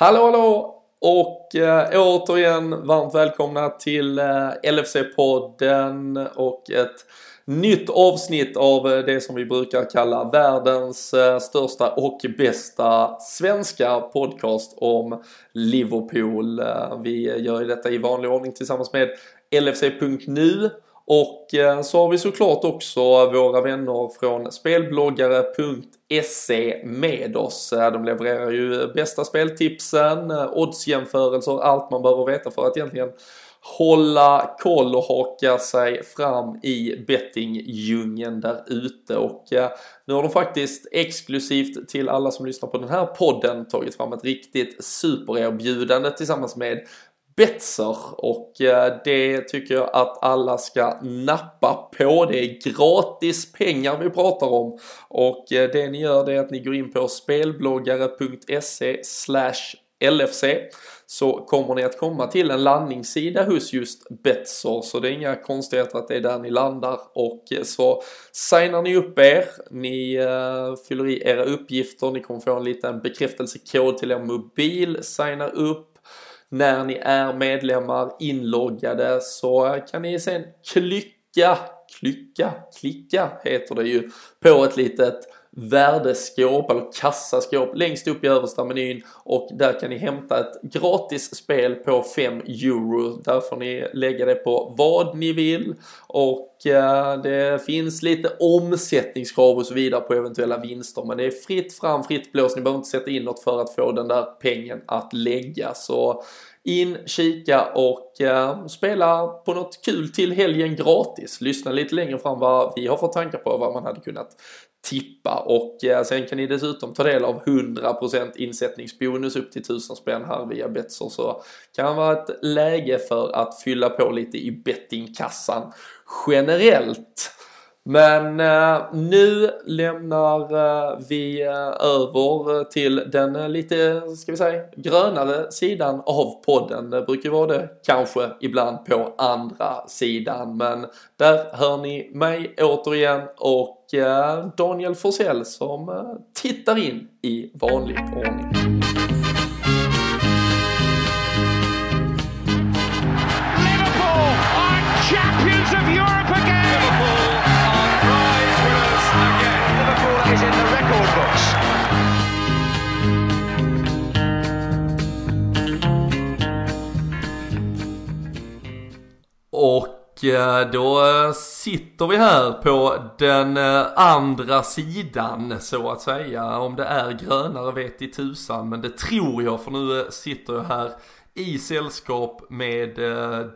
Hallå hallå! Och eh, återigen varmt välkomna till eh, LFC-podden och ett nytt avsnitt av eh, det som vi brukar kalla världens eh, största och bästa svenska podcast om Liverpool. Eh, vi gör ju detta i vanlig ordning tillsammans med LFC.nu och eh, så har vi såklart också våra vänner från spelbloggare.se med oss. Eh, de levererar ju bästa speltipsen, eh, oddsjämförelser, allt man behöver veta för att egentligen hålla koll och haka sig fram i bettingdjungeln där ute och nu har de faktiskt exklusivt till alla som lyssnar på den här podden tagit fram ett riktigt supererbjudande tillsammans med Betzer och eh, det tycker jag att alla ska nappa på. Det är gratis pengar vi pratar om. Och eh, det ni gör det är att ni går in på spelbloggare.se LFC så kommer ni att komma till en landningssida hos just Betzer så det är inga konstigheter att det är där ni landar. Och eh, så signar ni upp er, ni uh, fyller i era uppgifter, ni kommer få en liten bekräftelsekod till er mobil, signar upp när ni är medlemmar inloggade så kan ni sen klicka, klicka, klicka heter det ju på ett litet värdeskåp eller kassaskåp längst upp i översta menyn och där kan ni hämta ett gratis spel på 5 euro. Där får ni lägga det på vad ni vill och eh, det finns lite omsättningskrav och så vidare på eventuella vinster men det är fritt fram, fritt blås. Ni behöver inte sätta in något för att få den där pengen att lägga så in, kika och eh, spela på något kul till helgen gratis. Lyssna lite längre fram vad vi har för tankar på vad man hade kunnat tippa och eh, sen kan ni dessutom ta del av 100% insättningsbonus upp till 1000 spänn här via Betsson så kan det vara ett läge för att fylla på lite i bettingkassan generellt. Men eh, nu lämnar eh, vi eh, över till den eh, lite, ska vi säga, grönare sidan av podden. Det brukar vara det kanske ibland på andra sidan. Men där hör ni mig återigen och Daniel Forsell som eh, tittar in i vanlig ordning. Och eh, Eh, då sitter vi här på den eh, andra sidan så att säga. Om det är grönare vet i tusan men det tror jag för nu eh, sitter jag här i sällskap med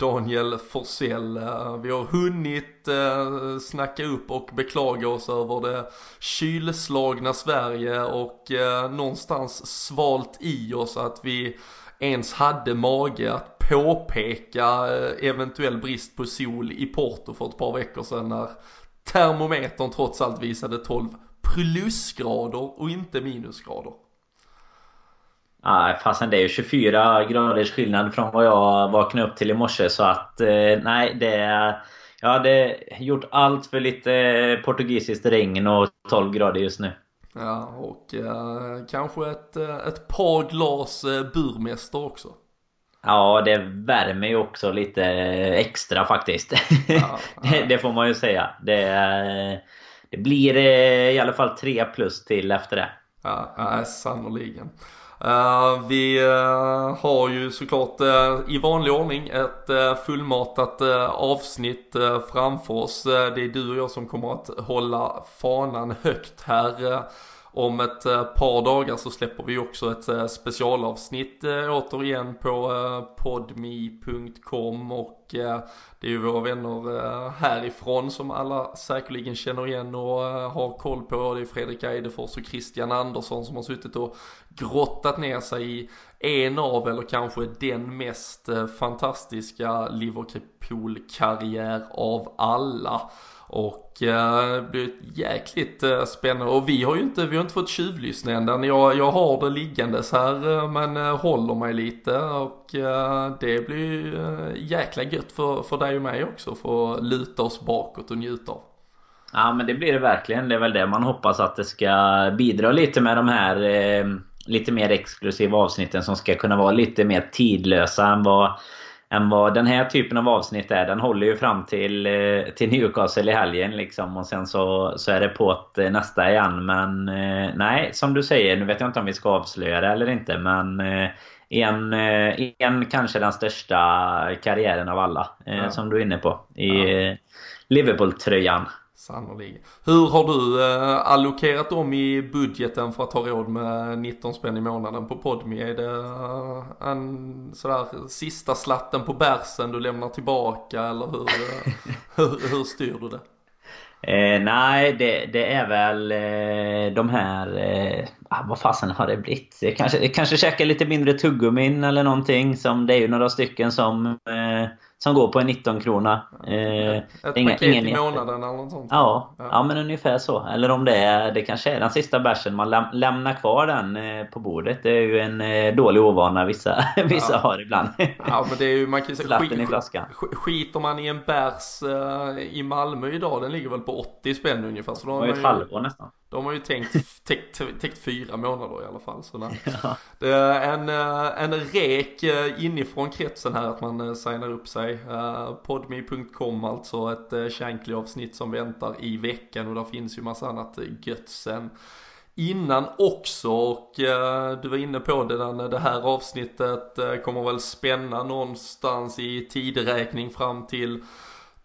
Daniel Forsell. Vi har hunnit snacka upp och beklaga oss över det kylslagna Sverige och någonstans svalt i oss att vi ens hade mage att påpeka eh, eventuell brist på sol i Porto för ett par veckor sedan när termometern trots allt visade 12 plusgrader och inte minusgrader. Nej, fasen det är ju 24 graders skillnad från vad jag vaknade upp till i morse så att eh, nej det är Jag hade gjort allt för lite portugisiskt regn och 12 grader just nu. Ja och eh, kanske ett, eh, ett par glas eh, burmäster också. Ja, det värmer ju också lite extra faktiskt. Ja, det, det, får man ju säga. Det, det blir i alla fall 3 plus till efter det. Ja, ja sannoliken. Uh, vi uh, har ju såklart uh, i vanlig ordning ett fullmatat avsnitt framför oss. det är du och jag som kommer att hålla fanan högt här. Om ett eh, par dagar så släpper vi också ett eh, specialavsnitt eh, återigen på podme.com och det är ju våra vänner härifrån som alla säkerligen känner igen och har koll på. Det är Fredrik Eidefors och Christian Andersson som har suttit och grottat ner sig i en av eller kanske den mest fantastiska Liverpool-karriär av alla. Och eh, det blir jäkligt eh, spännande och vi har ju inte, vi har inte fått tjuvlyssna än. Jag, jag har det liggandes här eh, men håller mig lite och det blir ju jäkla gött för, för dig och mig också för att luta oss bakåt och njuta av. Ja men det blir det verkligen. Det är väl det man hoppas att det ska bidra lite med de här lite mer exklusiva avsnitten som ska kunna vara lite mer tidlösa än vad än vad den här typen av avsnitt är. Den håller ju fram till, eh, till Newcastle i helgen liksom. Och sen så, så är det på att eh, nästa igen. Men eh, nej, som du säger. Nu vet jag inte om vi ska avslöja det eller inte. Men en, en kanske den största karriären av alla. Ja. Som du är inne på. I ja. Liverpool-tröjan. Sannolikt. Hur har du eh, allokerat om i budgeten för att ha råd med 19 spänn i månaden på Podme? Är det eh, en sådär sista slatten på bärsen du lämnar tillbaka eller hur, eh, hur, hur styr du det? Eh, nej, det, det, är väl eh, de här... Eh, ah, vad fasen har det blivit? Jag kanske, kanske käkar lite mindre tuggummin eller någonting. Som, det är ju några stycken som eh, som går på en 19 krona. Eh, Ett inga, paket ingen i månaden eller något sånt? Ja, ja, ja. men ungefär så. Eller om det är, det kanske är den sista bärsen, man läm lämnar kvar den eh, på bordet. Det är ju en eh, dålig ovana vissa, vissa ja. har ibland. Ja, men det är ju, man kan säga, skit, i flaskan. skiter man i en bärs uh, i Malmö idag, den ligger väl på 80 spänn ungefär. Så då det var ju ett halvår nästan. De har ju tänkt, täckt, täckt fyra månader i alla fall. Så ja. Det är en, en rek inifrån kretsen här att man signar upp sig. Podme.com alltså ett Shankly avsnitt som väntar i veckan och där finns ju massa annat gött sen innan också och du var inne på det där det här avsnittet kommer väl spänna någonstans i tideräkning fram till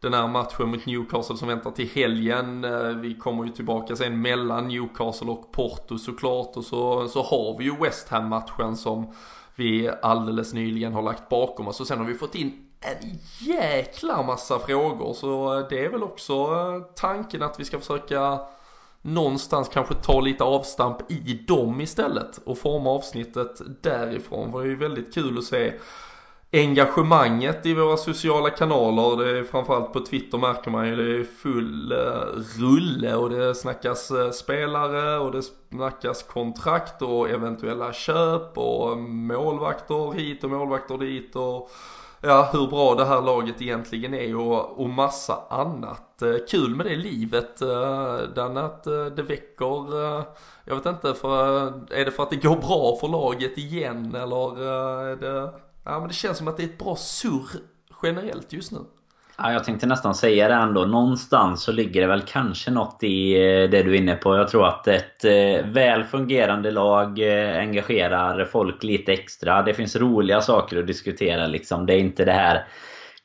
den här matchen mot Newcastle som väntar till helgen. Eh, vi kommer ju tillbaka sen mellan Newcastle och Porto såklart och så, så har vi ju West Ham matchen som vi alldeles nyligen har lagt bakom oss och sen har vi fått in en jäkla massa frågor så eh, det är väl också eh, tanken att vi ska försöka någonstans kanske ta lite avstamp i dem istället och forma avsnittet därifrån. Det var ju väldigt kul att se engagemanget i våra sociala kanaler. Det är framförallt på Twitter märker man ju det är full eh, rulle och det snackas eh, spelare och det snackas kontrakt och eventuella köp och målvakter hit och målvakter dit och ja, hur bra det här laget egentligen är och, och massa annat. Eh, kul med det livet, den att det väcker, jag vet inte, för, är det för att det går bra för laget igen eller är det, ja men det känns som att det är ett bra surr generellt just nu. Ja, jag tänkte nästan säga det ändå. Någonstans så ligger det väl kanske något i eh, det du är inne på. Jag tror att ett eh, väl fungerande lag eh, engagerar folk lite extra. Det finns roliga saker att diskutera liksom. Det är inte det här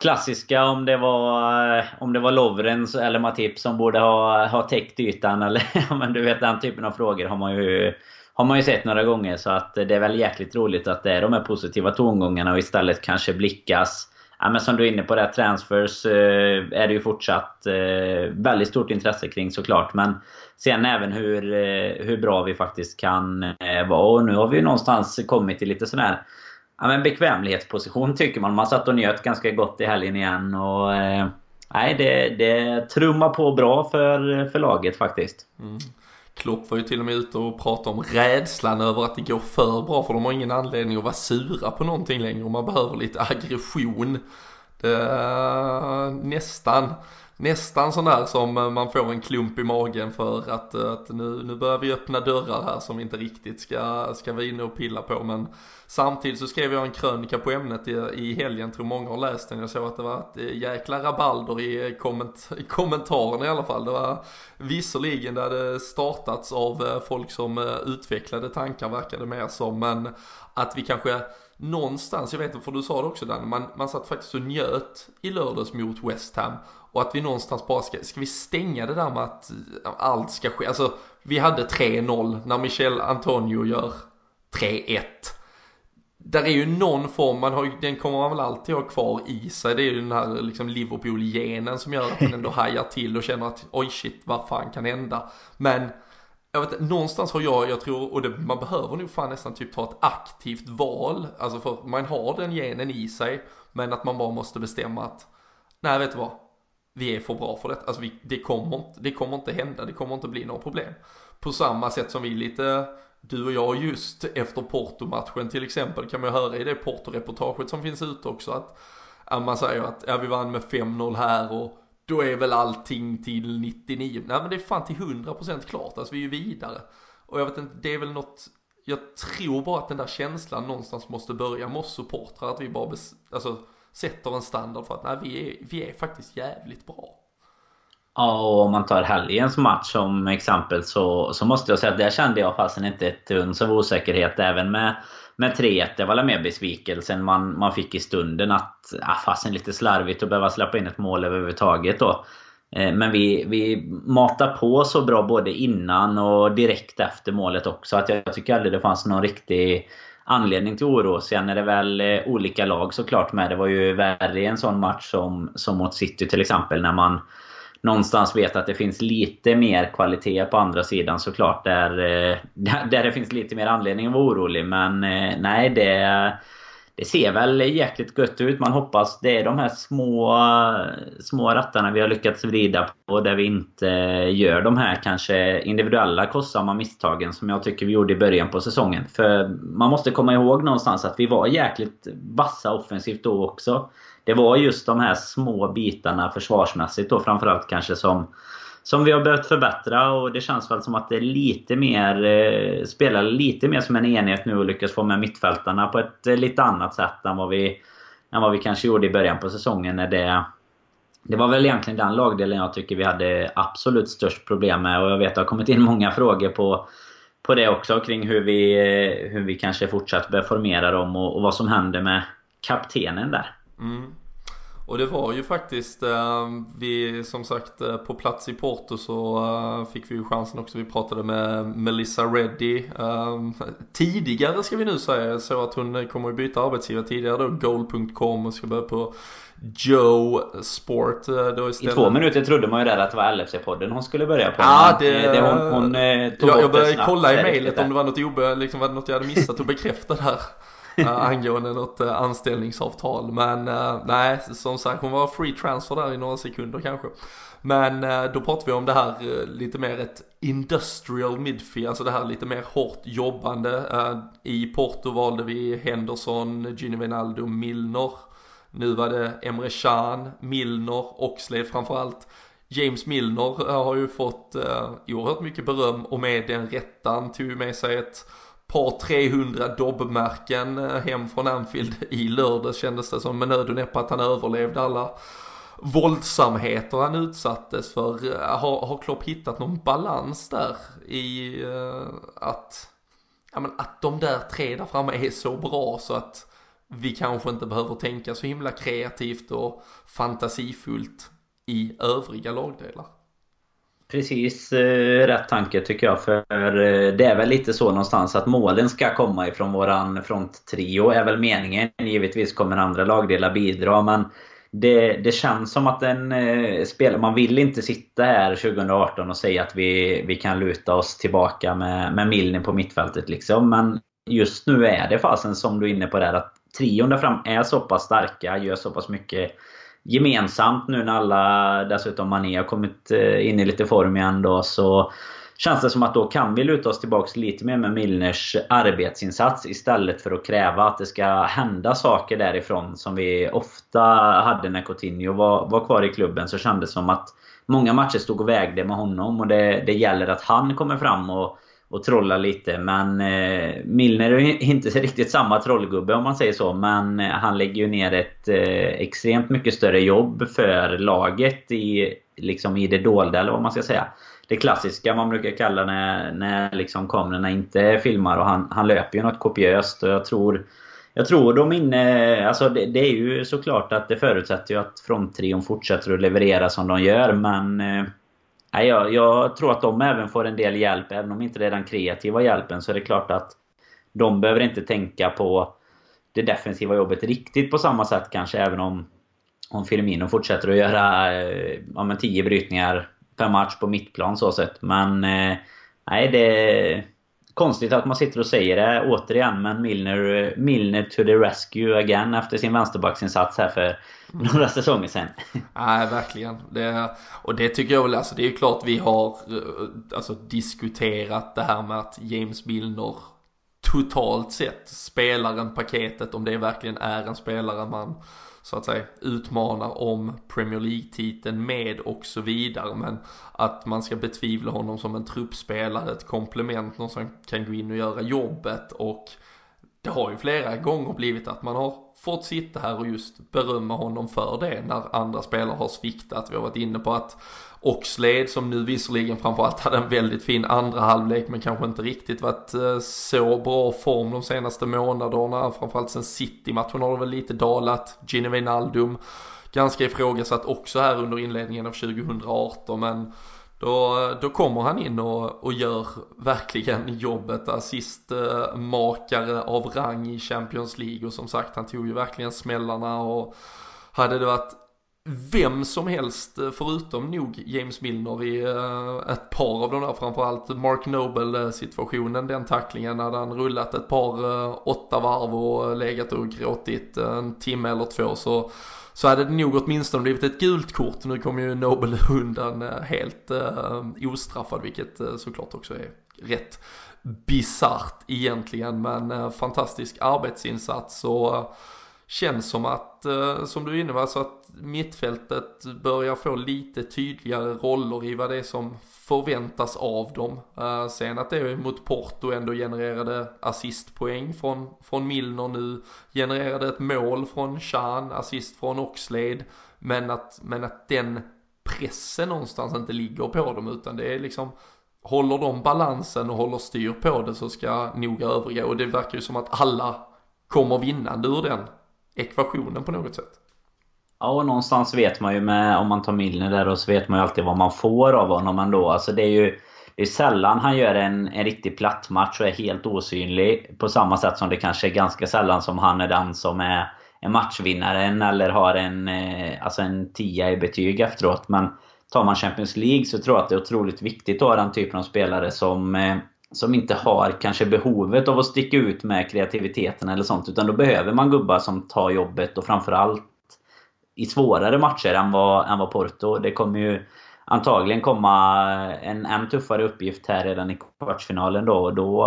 klassiska om det var, om det var Lovren eller Matip som borde ha, ha täckt ytan. Eller, men du vet den typen av frågor har man ju har man ju sett några gånger. Så att det är väl jäkligt roligt att det är de här positiva tongångarna och istället kanske blickas ja, men som du är inne på, det, transfers eh, är det ju fortsatt eh, väldigt stort intresse kring såklart. Men sen även hur, eh, hur bra vi faktiskt kan eh, vara. Och nu har vi ju någonstans kommit till lite sån här ja, men bekvämlighetsposition tycker man. Man satt och njöt ganska gott i helgen igen. Och, eh, nej, det, det trummar på bra för, för laget faktiskt. Mm. Klopp var ju till och med ute och pratade om rädslan över att det går för bra för de har ingen anledning att vara sura på någonting längre och man behöver lite aggression. Det, nästan nästan sån där som eh, man får en klump i magen för att, eh, att nu, nu börjar vi öppna dörrar här som vi inte riktigt ska, ska vara inne och pilla på. Men samtidigt så skrev jag en krönika på ämnet i, i helgen, tror många har läst den. Jag såg att det var ett eh, jäkla rabalder i, komment, i kommentarerna i alla fall. Det var visserligen det hade startats av folk som utvecklade tankar verkade mer som, men att vi kanske någonstans, jag vet inte för du sa det också Dan, man, man satt faktiskt och njöt i lördags mot West Ham och att vi någonstans bara ska, ska vi stänga det där med att allt ska ske, alltså vi hade 3-0 när Michel Antonio gör 3-1 där är ju någon form, man har, den kommer man väl alltid ha kvar i sig. Det är ju den här liksom Liverpool-genen som gör att man ändå hajar till och känner att oj shit, vad fan kan hända? Men jag vet någonstans har jag, jag tror, och det, man behöver nog fan nästan typ ta ett aktivt val. Alltså för man har den genen i sig, men att man bara måste bestämma att, nej vet du vad, vi är för bra för det. Alltså vi, det, kommer inte, det kommer inte hända, det kommer inte bli några problem. På samma sätt som vi lite, du och jag just efter Porto-matchen till exempel, kan man ju höra i det Porto-reportaget som finns ute också att, att man säger att ja, vi vann med 5-0 här och då är väl allting till 99, nej men det är fan till 100% klart, alltså vi är ju vidare. Och jag vet inte, det är väl något jag tror bara att den där känslan någonstans måste börja med oss supportrar, att vi bara alltså, sätter en standard för att nej, vi är, vi är faktiskt jävligt bra. Ja, och om man tar helgens match som exempel så, så måste jag säga att där kände jag fasen inte ett uns av osäkerhet även med, med 3-1. Det var mer besvikelsen man, man fick i stunden att ah, fasen lite slarvigt att behöva släppa in ett mål överhuvudtaget då. Eh, men vi, vi matar på så bra både innan och direkt efter målet också att jag tycker aldrig det fanns någon riktig anledning till oro. Sen är det väl eh, olika lag såklart med. Det var ju värre i en sån match som, som mot City till exempel när man någonstans vet att det finns lite mer kvalitet på andra sidan såklart. Där, eh, där det finns lite mer anledning att vara orolig. Men eh, nej, det det ser väl jäkligt gött ut. Man hoppas det är de här små, små rattarna vi har lyckats vrida på där vi inte gör de här kanske individuella kostsamma misstagen som jag tycker vi gjorde i början på säsongen. För man måste komma ihåg någonstans att vi var jäkligt vassa offensivt då också. Det var just de här små bitarna försvarsmässigt då framförallt kanske som som vi har börjat förbättra och det känns väl som att det är lite mer eh, spelar lite mer som en enhet nu och lyckas få med mittfältarna på ett eh, lite annat sätt än vad vi än vad vi kanske gjorde i början på säsongen när det det var väl egentligen den lagdelen jag tycker vi hade absolut störst problem med och jag vet att det har kommit in många frågor på på det också kring hur vi, eh, hur vi kanske fortsatt bör formera dem och, och vad som händer med kaptenen där. Mm. Och det var ju faktiskt, eh, vi som sagt eh, på plats i Porto så eh, fick vi ju chansen också. Vi pratade med Melissa Reddy tidigare ska vi nu säga. Så att hon kommer att byta arbetsgivare tidigare då, goal.com och ska börja på Joe Sport då istället. I två minuter trodde man ju där att det var LFC-podden hon skulle börja på. Ja, det... det hon, hon tog jag, jag började kolla i mejlet om det var något, obe, liksom, var något jag hade missat att bekräfta där. Eh, angående något eh, anställningsavtal. Men eh, nej, som sagt hon var free transfer där i några sekunder kanske. Men då pratar vi om det här lite mer ett industrial midfield, alltså det här lite mer hårt jobbande. I Porto valde vi Henderson, Gini Wijnaldum, Milner. Nu var det Emre Can, Milner, Oxlade framförallt. James Milner har ju fått oerhört mycket beröm och med den rättan tog med sig ett par 300 dobbmärken eh, hem från Anfield i lördags kändes det som med nöd och näppe att han överlevde alla våldsamheter han utsattes för. Eh, har, har Klopp hittat någon balans där i uh, att, ja, men att de där tre där framme är så bra så att vi kanske inte behöver tänka så himla kreativt och fantasifullt i övriga lagdelar? Precis eh, rätt tanke tycker jag. För eh, det är väl lite så någonstans att målen ska komma ifrån våran fronttrio är väl meningen. Givetvis kommer andra lagdelar bidra men det, det känns som att en eh, spelare... Man vill inte sitta här 2018 och säga att vi, vi kan luta oss tillbaka med, med Milner på mittfältet liksom. Men just nu är det fasen som du är inne på där att trion där fram är så pass starka, gör så pass mycket gemensamt nu när alla, dessutom Mané har kommit eh, in i lite form igen då, så känns det som att då kan vi luta oss tillbaks lite mer med Milners arbetsinsats istället för att kräva att det ska hända saker därifrån som vi ofta hade när Coutinho var, var kvar i klubben. Så kändes det som att många matcher stod och vägde med honom och det, det gäller att han kommer fram och och trolla lite. Men eh, Milner är inte riktigt samma trollgubbe om man säger så. Men eh, han lägger ju ner ett eh, extremt mycket större jobb för laget i, liksom i det dolda eller vad man ska säga. Det klassiska man brukar kalla när, när liksom kamerorna inte filmar och han, han löper ju något kopiöst. Och jag tror jag tror de inne... Alltså det, det, är ju såklart att det förutsätter ju att fronttrion fortsätter att leverera som de gör men... Eh, Nej, jag, jag, tror att de även får en del hjälp. Även om inte det är den kreativa hjälpen så är det klart att de behöver inte tänka på det defensiva jobbet riktigt på samma sätt kanske. Även om, om Firmino fortsätter att göra eh, ja, 10 brytningar per match på mittplan så sett. Men eh, nej, det Konstigt att man sitter och säger det återigen men Milner, Milner to the rescue again efter sin vänsterbacksinsats här för några säsonger sedan. Nej, verkligen. Det, och det tycker jag väl, alltså det är ju klart vi har alltså, diskuterat det här med att James Milner totalt sett spelaren paketet om det verkligen är en spelare man så att säga utmanar om Premier League-titeln med och så vidare. Men att man ska betvivla honom som en truppspelare, ett komplement, någon som kan gå in och göra jobbet och det har ju flera gånger blivit att man har fått sitta här och just berömma honom för det när andra spelare har sviktat. Vi har varit inne på att Oxlade som nu visserligen framförallt hade en väldigt fin andra halvlek men kanske inte riktigt varit eh, så bra form de senaste månaderna. Framförallt sen City-matchen har det väl lite dalat. Gini Wijnaldum ganska ifrågasatt också här under inledningen av 2018 men då, då kommer han in och, och gör verkligen jobbet, assistmakare av rang i Champions League och som sagt han tog ju verkligen smällarna och hade det varit vem som helst eh, förutom nog James Milner i eh, ett par av de där framförallt Mark Noble situationen den tacklingen hade han rullat ett par eh, åtta varv och legat och gråtit en timme eller två så så hade det nog åtminstone blivit ett gult kort. Nu kom ju Nobel undan helt uh, ostraffad vilket uh, såklart också är rätt bisarrt egentligen men uh, fantastisk arbetsinsats och uh, känns som att, som du är inne på, alltså att mittfältet börjar få lite tydligare roller i vad det är som förväntas av dem. Uh, sen att det mot Porto ändå genererade assistpoäng från, från Milner nu, genererade ett mål från Chan, assist från Oxlade, men att, men att den pressen någonstans inte ligger på dem utan det är liksom Håller de balansen och håller styr på det så ska nog övriga och det verkar ju som att alla kommer vinnande ur den ekvationen på något sätt. Ja, och någonstans vet man ju med, om man tar Milner där och så vet man ju alltid vad man får av honom ändå. Alltså det är ju det är sällan han gör en, en riktig platt match och är helt osynlig. På samma sätt som det kanske är ganska sällan som han är den som är, är matchvinnaren eller har en, eh, alltså en tia i betyg efteråt. Men tar man Champions League så tror jag att det är otroligt viktigt att ha den typen av spelare som eh, som inte har kanske behovet av att sticka ut med kreativiteten eller sånt. Utan då behöver man gubbar som tar jobbet och framförallt i svårare matcher än vad, än vad Porto. Det kommer ju antagligen komma en än tuffare uppgift här redan i kvartsfinalen då. Och då,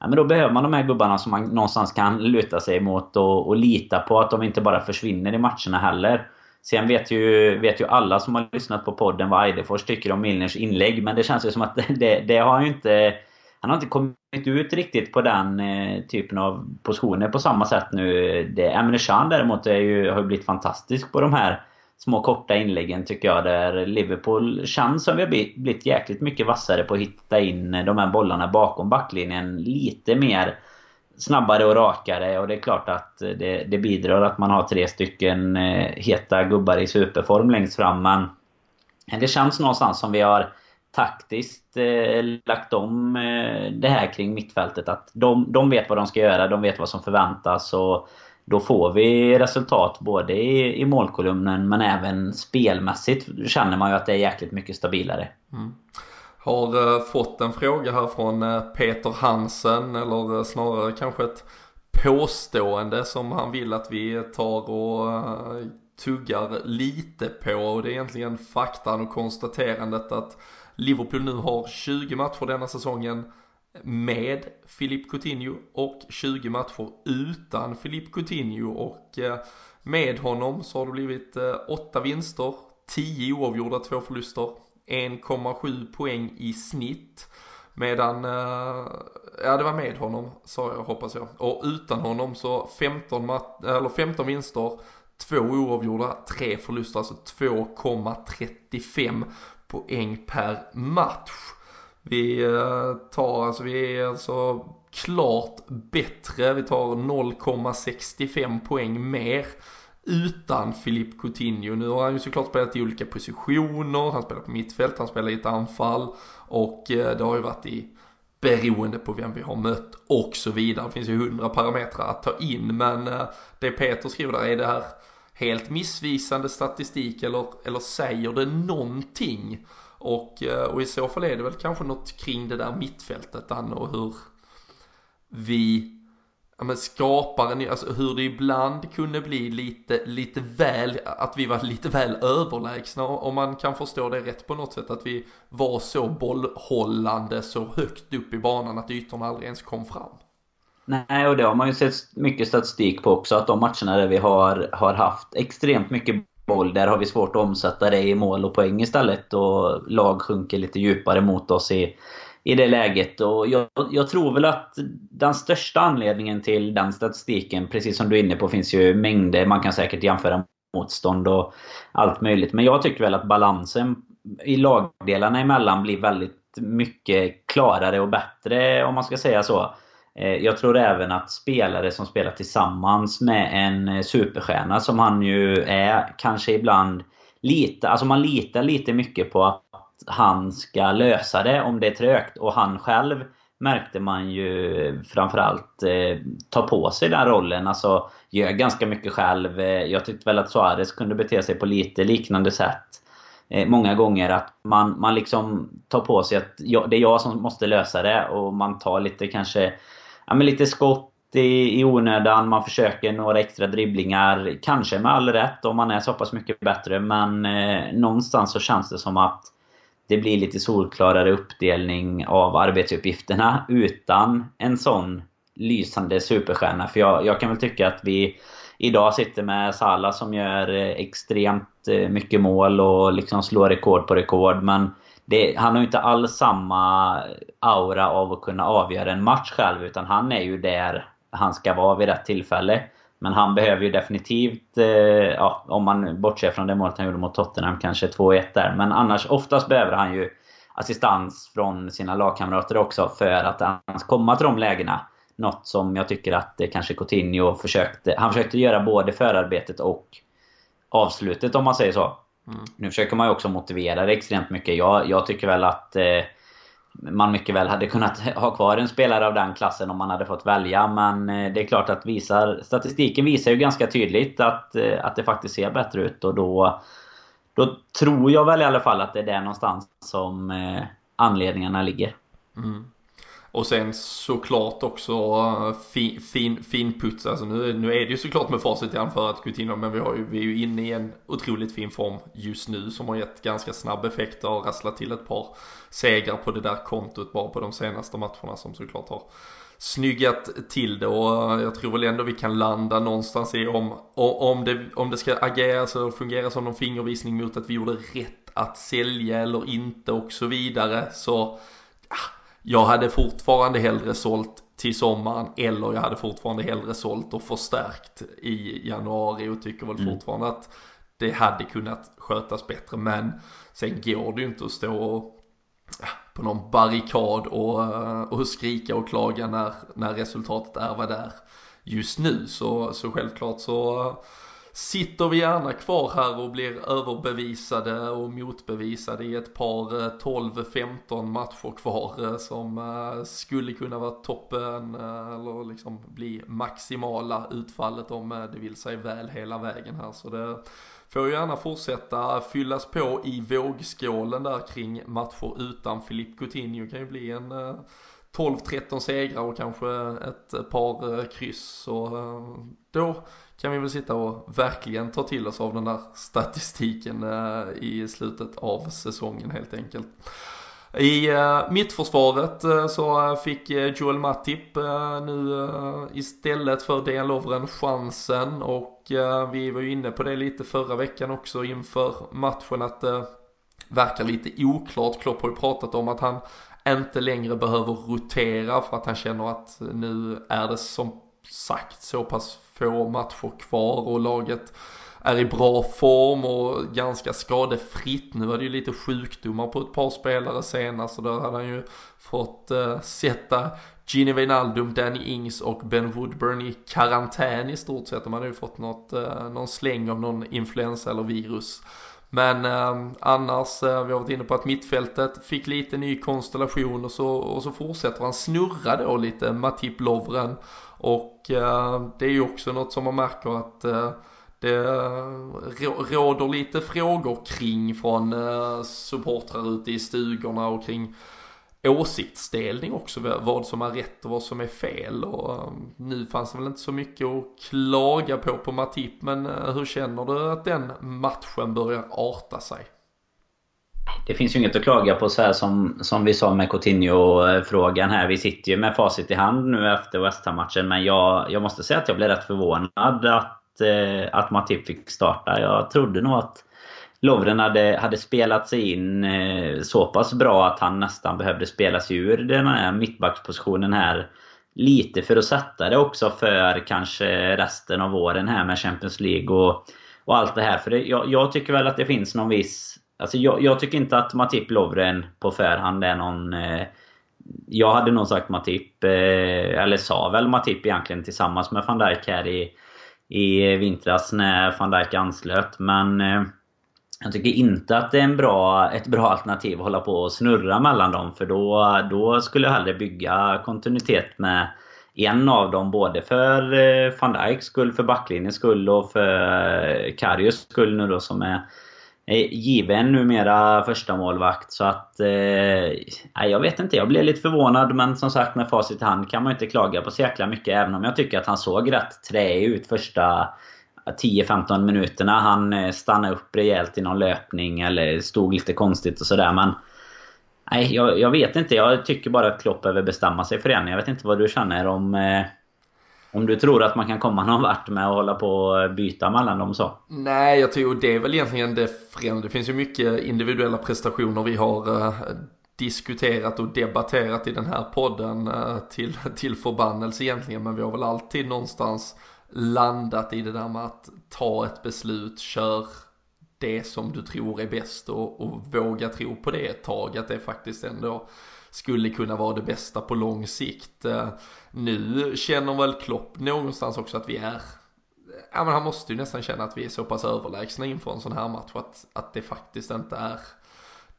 ja, men då behöver man de här gubbarna som man någonstans kan luta sig mot och, och lita på att de inte bara försvinner i matcherna heller. Sen vet ju, vet ju alla som har lyssnat på podden vad Eidefors tycker om Milners inlägg. Men det känns ju som att det, det har ju inte han har inte kommit ut riktigt på den eh, typen av positioner på samma sätt nu. Det, Emre Can däremot är ju, har ju blivit fantastisk på de här små korta inläggen tycker jag. Där Liverpool känns som vi har blivit jäkligt mycket vassare på att hitta in de här bollarna bakom backlinjen. Lite mer snabbare och rakare och det är klart att det, det bidrar att man har tre stycken eh, heta gubbar i superform längst fram. Men det känns någonstans som vi har taktiskt eh, lagt om eh, det här kring mittfältet. Att de, de vet vad de ska göra, de vet vad som förväntas. Och då får vi resultat både i, i målkolumnen men även spelmässigt känner man ju att det är jäkligt mycket stabilare. Mm. Har eh, fått en fråga här från eh, Peter Hansen eller eh, snarare kanske ett påstående som han vill att vi tar och tuggar lite på och det är egentligen faktan och konstaterandet att Liverpool nu har 20 matcher denna säsongen med Filip Coutinho och 20 matcher utan Filip Coutinho och eh, med honom så har det blivit eh, 8 vinster, 10 oavgjorda, 2 förluster, 1,7 poäng i snitt. Medan, eh, ja det var med honom sa jag hoppas jag. Och utan honom så 15, eller 15 vinster, 2 oavgjorda, 3 förluster, alltså 2,35 poäng per match. Vi eh, tar alltså, vi är alltså klart bättre. Vi tar 0,65 poäng mer utan Filip Coutinho. Nu har han ju såklart spelat i olika positioner. Han spelar på mittfält, han spelar i ett anfall och eh, det har ju varit i beroende på vem vi har mött och så vidare. Det finns ju hundra parametrar att ta in men eh, det Peter skriver där är det här helt missvisande statistik eller, eller säger det någonting? Och, eh, och i så fall är det väl kanske något kring det där mittfältet Dan och hur vi ja, men skapar en, alltså hur det ibland kunde bli lite, lite väl, att vi var lite väl överlägsna om man kan förstå det rätt på något sätt att vi var så bollhållande så högt upp i banan att ytorna aldrig ens kom fram. Nej, och det har man ju sett mycket statistik på också. Att de matcherna där vi har, har haft extremt mycket boll, där har vi svårt att omsätta det i mål och poäng istället. Och lag sjunker lite djupare mot oss i, i det läget. Och jag, jag, tror väl att den största anledningen till den statistiken, precis som du är inne på, finns ju mängder. Man kan säkert jämföra motstånd och allt möjligt. Men jag tycker väl att balansen i lagdelarna emellan blir väldigt mycket klarare och bättre om man ska säga så. Eh, jag tror även att spelare som spelar tillsammans med en eh, superstjärna som han ju är, kanske ibland lite, alltså man litar lite mycket på att han ska lösa det om det är trögt. Och han själv märkte man ju framförallt eh, ta på sig den rollen. Alltså gör ganska mycket själv. Eh, jag tyckte väl att Suarez kunde bete sig på lite liknande sätt. Eh, många gånger att man, man liksom tar på sig att jag, det är jag som måste lösa det och man tar lite kanske ja, men lite skott i, i onödan. Man försöker några extra dribblingar. Kanske med all rätt om man är så pass mycket bättre. Men eh, någonstans så känns det som att det blir lite solklarare uppdelning av arbetsuppgifterna utan en sån lysande superstjärna. För jag, jag kan väl tycka att vi idag sitter med Salah som gör eh, extremt eh, mycket mål och liksom slår rekord på rekord. Men det, han har ju inte alls samma aura av att kunna avgöra en match själv. Utan han är ju där han ska vara vid rätt tillfälle. Men han behöver ju definitivt, eh, ja, om man bortser från det målet han gjorde mot Tottenham, kanske 2-1 där. Men annars, oftast behöver han ju assistans från sina lagkamrater också för att ens komma till de lägena. Något som jag tycker att det kanske Coutinho försökte. Han försökte göra både förarbetet och avslutet om man säger så. Mm. Nu försöker man ju också motivera det extremt mycket. Jag, jag tycker väl att eh, man mycket väl hade kunnat ha kvar en spelare av den klassen om man hade fått välja. Men eh, det är klart att visar, statistiken visar ju ganska tydligt att, eh, att det faktiskt ser bättre ut. Och då, då tror jag väl i alla fall att det är där någonstans som eh, anledningarna ligger. Mm. Och sen såklart också eh, fin, fin, fin puts. Alltså nu, nu är det ju såklart med facit i hand för att Coutinho, men vi, har ju, vi är ju inne i en otroligt fin form just nu som har gett ganska snabb effekt och rasslat till ett par segrar på det där kontot bara på de senaste matcherna som såklart har snyggat till det och eh, jag tror väl ändå vi kan landa någonstans i om, om, det, om det ska ageras så fungera som någon fingervisning mot att vi gjorde rätt att sälja eller inte och så vidare så ah, jag hade fortfarande hellre sålt till sommaren eller jag hade fortfarande hellre sålt och förstärkt i januari och tycker väl mm. fortfarande att det hade kunnat skötas bättre men sen går det ju inte att stå och, på någon barrikad och, och skrika och klaga när, när resultatet är vad det är just nu så, så självklart så sitter vi gärna kvar här och blir överbevisade och motbevisade i ett par eh, 12-15 matcher kvar eh, som eh, skulle kunna vara toppen eller liksom bli maximala utfallet om det vill sig väl hela vägen här. Så det får gärna fortsätta fyllas på i vågskålen där kring matcher utan Filip Coutinho kan ju bli en 12-13 segrar och kanske ett par eh, kryss. Så eh, då kan vi väl sitta och verkligen ta till oss av den där statistiken eh, i slutet av säsongen helt enkelt. I mittförsvaret så fick Joel Matip nu istället för Dejan Lovren chansen och vi var ju inne på det lite förra veckan också inför matchen att det verkar lite oklart. Klopp har ju pratat om att han inte längre behöver rotera för att han känner att nu är det som sagt så pass få matcher kvar och laget är i bra form och ganska skadefritt. Nu var det ju lite sjukdomar på ett par spelare senast och där hade han ju fått uh, sätta Gini Wijnaldum, Danny Ings och Ben Woodburn i karantän i stort sett. De hade ju fått något, uh, någon släng av någon influensa eller virus. Men eh, annars, eh, vi har varit inne på att mittfältet fick lite ny konstellation och så, och så fortsätter han snurra då lite Matip Lovren. Och eh, det är ju också något som man märker att eh, det eh, råder lite frågor kring från eh, supportrar ute i stugorna och kring åsiktsdelning också, vad som är rätt och vad som är fel. Och um, nu fanns det väl inte så mycket att klaga på på Matip, men uh, hur känner du att den matchen börjar arta sig? det finns ju inget att klaga på så här som, som vi sa med Coutinho-frågan här. Vi sitter ju med facit i hand nu efter West Ham-matchen. Men jag, jag måste säga att jag blev rätt förvånad att, uh, att Matip fick starta. Jag trodde nog att Lovren hade, hade spelat sig in eh, så pass bra att han nästan behövde spela sig ur den här mittbackspositionen här. Lite för att sätta det också för kanske resten av våren här med Champions League och, och allt det här. För det, jag, jag, tycker väl att det finns någon viss... Alltså jag, jag tycker inte att Matip Lovren på förhand är någon... Eh, jag hade nog sagt Matip, eh, eller sa väl Matip egentligen tillsammans med van Dijk här i, i vintras när van Dijk anslöt. Men... Eh, jag tycker inte att det är en bra, ett bra alternativ att hålla på och snurra mellan dem. För då, då skulle jag hellre bygga kontinuitet med en av dem. Både för eh, van Dijks skull, för backlinjens skull och för eh, Karius skull nu då som är, är given numera första målvakt Så att... Eh, jag vet inte, jag blev lite förvånad men som sagt med facit i hand kan man inte klaga på så jäkla mycket. Även om jag tycker att han såg rätt träig ut första 10-15 minuterna. Han eh, stannade upp rejält i någon löpning eller stod lite konstigt och sådär. Men nej, jag, jag, vet inte. Jag tycker bara att Klopp behöver bestämma sig för det. Jag vet inte vad du känner om... Eh, om du tror att man kan komma någon vart med att hålla på och byta mellan dem så? Nej, jag tror det är väl egentligen det främsta. Det finns ju mycket individuella prestationer vi har eh, diskuterat och debatterat i den här podden till, till förbannelse egentligen. Men vi har väl alltid någonstans landat i det där med att ta ett beslut, kör det som du tror är bäst och, och våga tro på det ett tag, att det faktiskt ändå skulle kunna vara det bästa på lång sikt. Eh, nu känner väl Klopp någonstans också att vi är Ja men han måste ju nästan känna att vi är så pass överlägsna inför en sån här match att, att det faktiskt inte är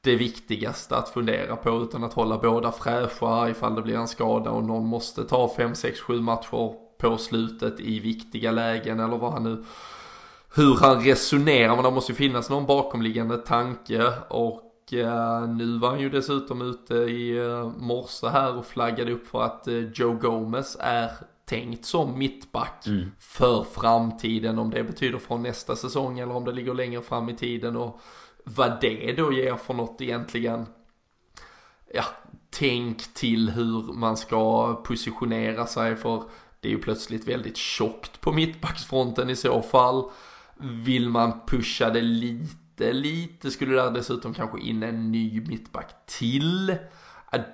det viktigaste att fundera på utan att hålla båda fräscha ifall det blir en skada och någon måste ta 5, 6, 7 matcher på slutet i viktiga lägen eller vad han nu hur han resonerar. Men det måste ju finnas någon bakomliggande tanke. Och eh, nu var han ju dessutom ute i eh, morse här och flaggade upp för att eh, Joe Gomez är tänkt som mittback mm. för framtiden. Om det betyder från nästa säsong eller om det ligger längre fram i tiden och vad det då ger för något egentligen. Ja, tänk till hur man ska positionera sig för det är ju plötsligt väldigt tjockt på mittbacksfronten i så fall. Vill man pusha det lite, lite skulle där dessutom kanske in en ny mittback till.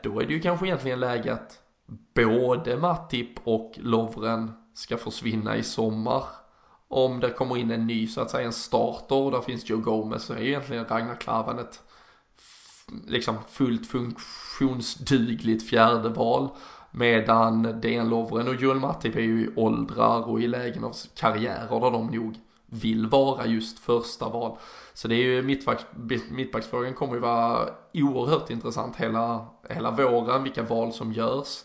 Då är det ju kanske egentligen läge att både Matip och Lovren ska försvinna i sommar. Om det kommer in en ny så att säga en starter och där finns Joe Gomez så är ju egentligen Ragnar Klavan ett liksom fullt funktionsdugligt fjärde val. Medan Dejan Lovren och Joel Matip är ju i åldrar och i lägen av karriärer där de nog vill vara just första val. Så det är ju mittbacks, mittbacksfrågan kommer ju vara oerhört intressant hela, hela våren, vilka val som görs.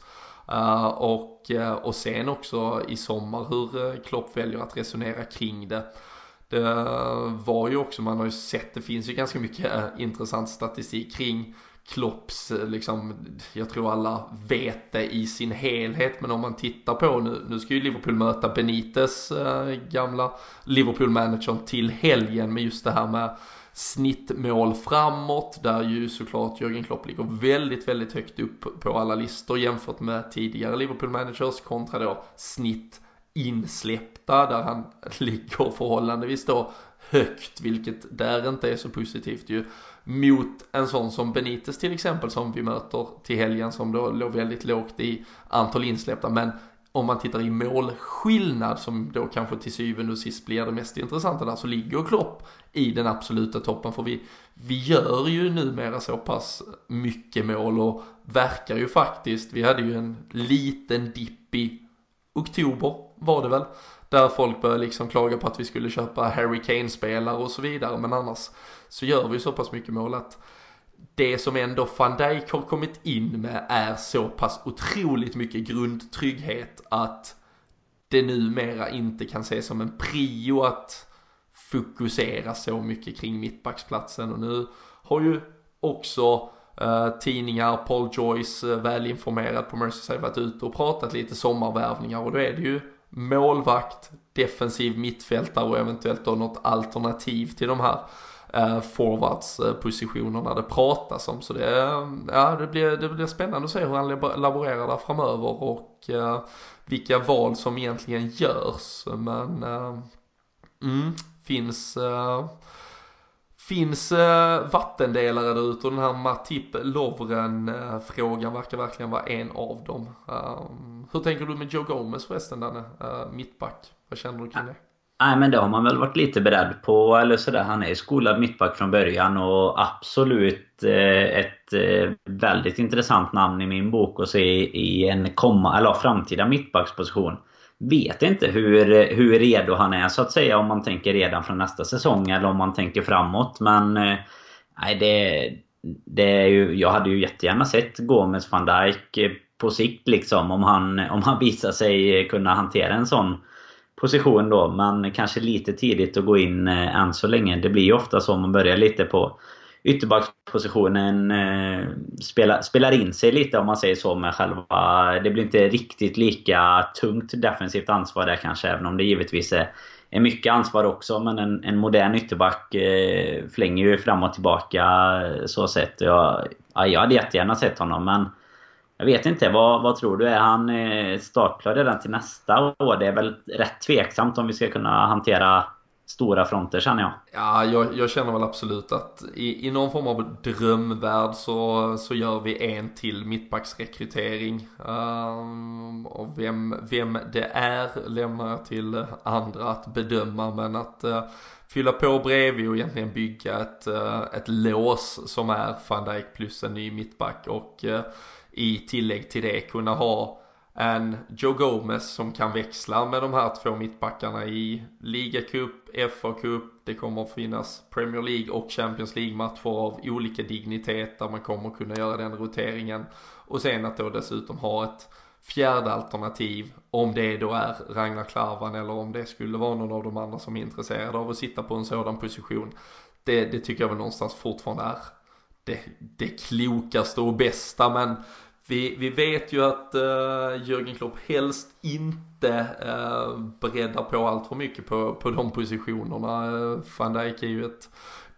Uh, och, uh, och sen också i sommar hur eh, Klopp väljer att resonera kring det. Det var ju också, man har ju sett, det finns ju ganska mycket intressant statistik kring Klopps, eh, liksom, jag tror alla vet det i sin helhet, men om man tittar på nu, nu ska ju Liverpool möta Benites äh, eh, gamla Liverpool-managern till helgen med just det här med snittmål framåt, där ju såklart Jörgen Klopp ligger väldigt, väldigt högt upp på alla listor jämfört med tidigare Liverpool-managers kontra då snitt insläppta där han ligger förhållandevis då högt, vilket där inte är så positivt ju mot en sån som Benitez till exempel som vi möter till helgen som då låg väldigt lågt i antal insläppta. Men om man tittar i målskillnad som då kanske till syvende och sist blir det mest intressanta där så ligger Klopp i den absoluta toppen. För vi, vi gör ju numera så pass mycket mål och verkar ju faktiskt, vi hade ju en liten dipp i oktober var det väl där folk började liksom klaga på att vi skulle köpa Harry Kane-spelare och så vidare. Men annars så gör vi så pass mycket mål att det som ändå van Dijk har kommit in med är så pass otroligt mycket grundtrygghet att det numera inte kan ses som en prio att fokusera så mycket kring mittbacksplatsen. Och nu har ju också uh, tidningar, Paul Joyce, eh, uh, välinformerad på Merseyside varit ute och pratat lite sommarvärvningar. Och då är det ju målvakt, defensiv mittfältare och eventuellt då något alternativ till de här eh, forwardspositionerna det pratas om. Så det, ja, det, blir, det blir spännande att se hur han laborerar där framöver och eh, vilka val som egentligen görs. Men eh, mm, finns eh, Finns eh, vattendelare där ute och den här Matip Lovren eh, frågan verkar verkligen vara en av dem. Um, hur tänker du med Joe Gomez förresten Danne? Uh, mittback, vad känner du kring det? Nej men det har man väl varit lite beredd på eller sådär. Han är skolad mittback från början och absolut eh, ett eh, väldigt intressant namn i min bok att se i en komma, eller framtida mittbacksposition vet inte hur, hur redo han är så att säga om man tänker redan från nästa säsong eller om man tänker framåt. Men eh, nej, det, det är ju, jag hade ju jättegärna sett Gomes van Dijk på sikt liksom om han, om han visar sig kunna hantera en sån position då. Men kanske lite tidigt att gå in eh, än så länge. Det blir ju ofta så om man börjar lite på ytterbackspositionen eh, spelar, spelar in sig lite om man säger så med själva... Det blir inte riktigt lika tungt defensivt ansvar där kanske även om det givetvis är, är mycket ansvar också. Men en, en modern ytterback eh, flänger ju fram och tillbaka eh, så sett. Jag, ja, jag hade jättegärna sett honom men jag vet inte, vad, vad tror du? Är han eh, startklar redan till nästa år? Det är väl rätt tveksamt om vi ska kunna hantera stora fronter känner jag. Ja, jag, jag, känner väl absolut att i, i någon form av drömvärld så, så gör vi en till mittbacksrekrytering. Um, och vem, vem det är lämnar jag till andra att bedöma men att uh, fylla på bredvid och egentligen bygga ett, uh, ett lås som är van Dijk plus en ny mittback och uh, i tillägg till det kunna ha en Joe Gomez som kan växla med de här två mittbackarna i ligacup, FA Cup, det kommer att finnas Premier League och Champions League matcher av olika dignitet där man kommer kunna göra den roteringen. Och sen att då dessutom ha ett fjärde alternativ om det då är Ragnar Klavan eller om det skulle vara någon av de andra som är intresserade av att sitta på en sådan position. Det, det tycker jag väl någonstans fortfarande är det, det klokaste och bästa men vi, vi vet ju att uh, Jürgen Klopp helst inte uh, breddar på allt för mycket på, på de positionerna. Uh, Van Dijk är ju ett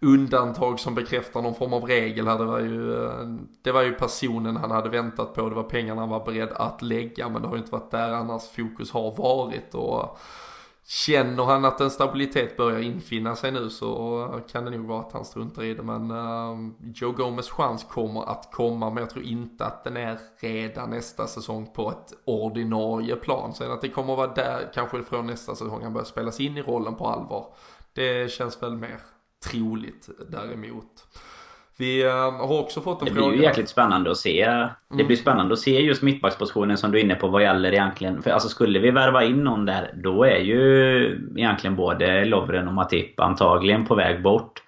undantag som bekräftar någon form av regel här. Det var, ju, uh, det var ju personen han hade väntat på, det var pengarna han var beredd att lägga men det har ju inte varit där annars fokus har varit. Och, Känner han att en stabilitet börjar infinna sig nu så kan det nog vara att han struntar i det. Men uh, Joe Gomes chans kommer att komma men jag tror inte att den är redan nästa säsong på ett ordinarie plan. Sen att det kommer att vara där kanske från nästa säsong han börjar spelas in i rollen på allvar. Det känns väl mer troligt däremot. Vi uh, har också fått en det fråga. Det blir ju jäkligt spännande att se. Det blir mm. spännande att se just mittbackspositionen som du är inne på vad gäller egentligen. För alltså skulle vi värva in någon där, då är ju egentligen både Lovren och Matip antagligen på väg bort.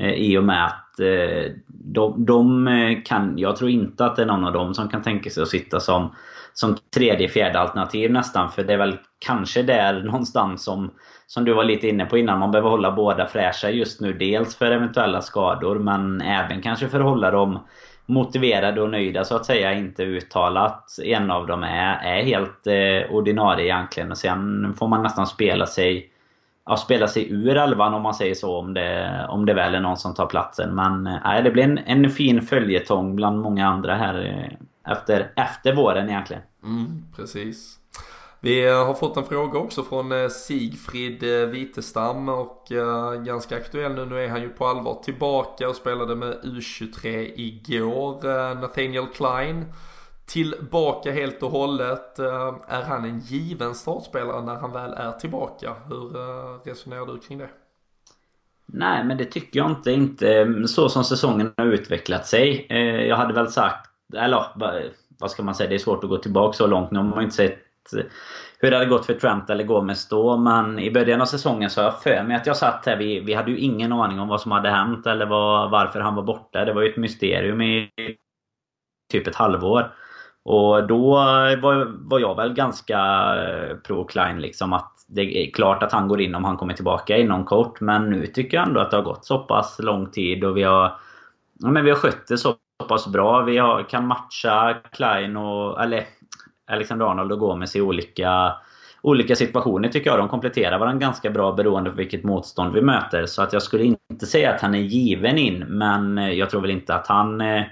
Eh, I och med att eh, de, de, eh, kan... Jag tror inte att det är någon av dem som kan tänka sig att sitta som, som tredje, fjärde alternativ nästan. För det är väl kanske där någonstans som som du var lite inne på innan, man behöver hålla båda fräscha just nu. Dels för eventuella skador men även kanske för att hålla dem motiverade och nöjda så att säga. Inte uttalat en av dem är, är helt eh, ordinarie egentligen. Och sen får man nästan spela sig ja, spela sig ur elvan om man säger så om det, om det väl är någon som tar platsen. Men eh, det blir en, en fin följetong bland många andra här eh, efter, efter våren egentligen. Mm, precis. Vi eh, har fått en fråga också från eh, Sigfrid eh, Vitestam och ganska aktuell nu. Nu är han ju på allvar tillbaka och spelade med U23 igår. Nathaniel Klein tillbaka helt och hållet. Är han en given startspelare när han väl är tillbaka? Hur resonerar du kring det? Nej, men det tycker jag inte. Inte mm, så som säsongen har utvecklat sig. Jag hade väl sagt, eller vad ska man säga, det är svårt att gå tillbaka så långt. Nu har man inte sett Eh, hur det hade gått för Trent eller Gomez då. Men i början av säsongen så har jag för mig att jag satt här. Vi, vi hade ju ingen aning om vad som hade hänt eller var, varför han var borta. Det var ju ett mysterium i typ ett halvår. Och då var, var jag väl ganska eh, pro Klein liksom att det är klart att han går in om han kommer tillbaka inom kort. Men nu tycker jag ändå att det har gått så pass lång tid och vi har ja, men vi har skött det så pass bra. Vi har, kan matcha Klein och... Eller Alexander Arnold och Gomes i olika, olika situationer tycker jag. De kompletterar varandra ganska bra beroende på vilket motstånd vi möter. Så att jag skulle inte säga att han är given in, men eh, jag tror väl inte att han eh,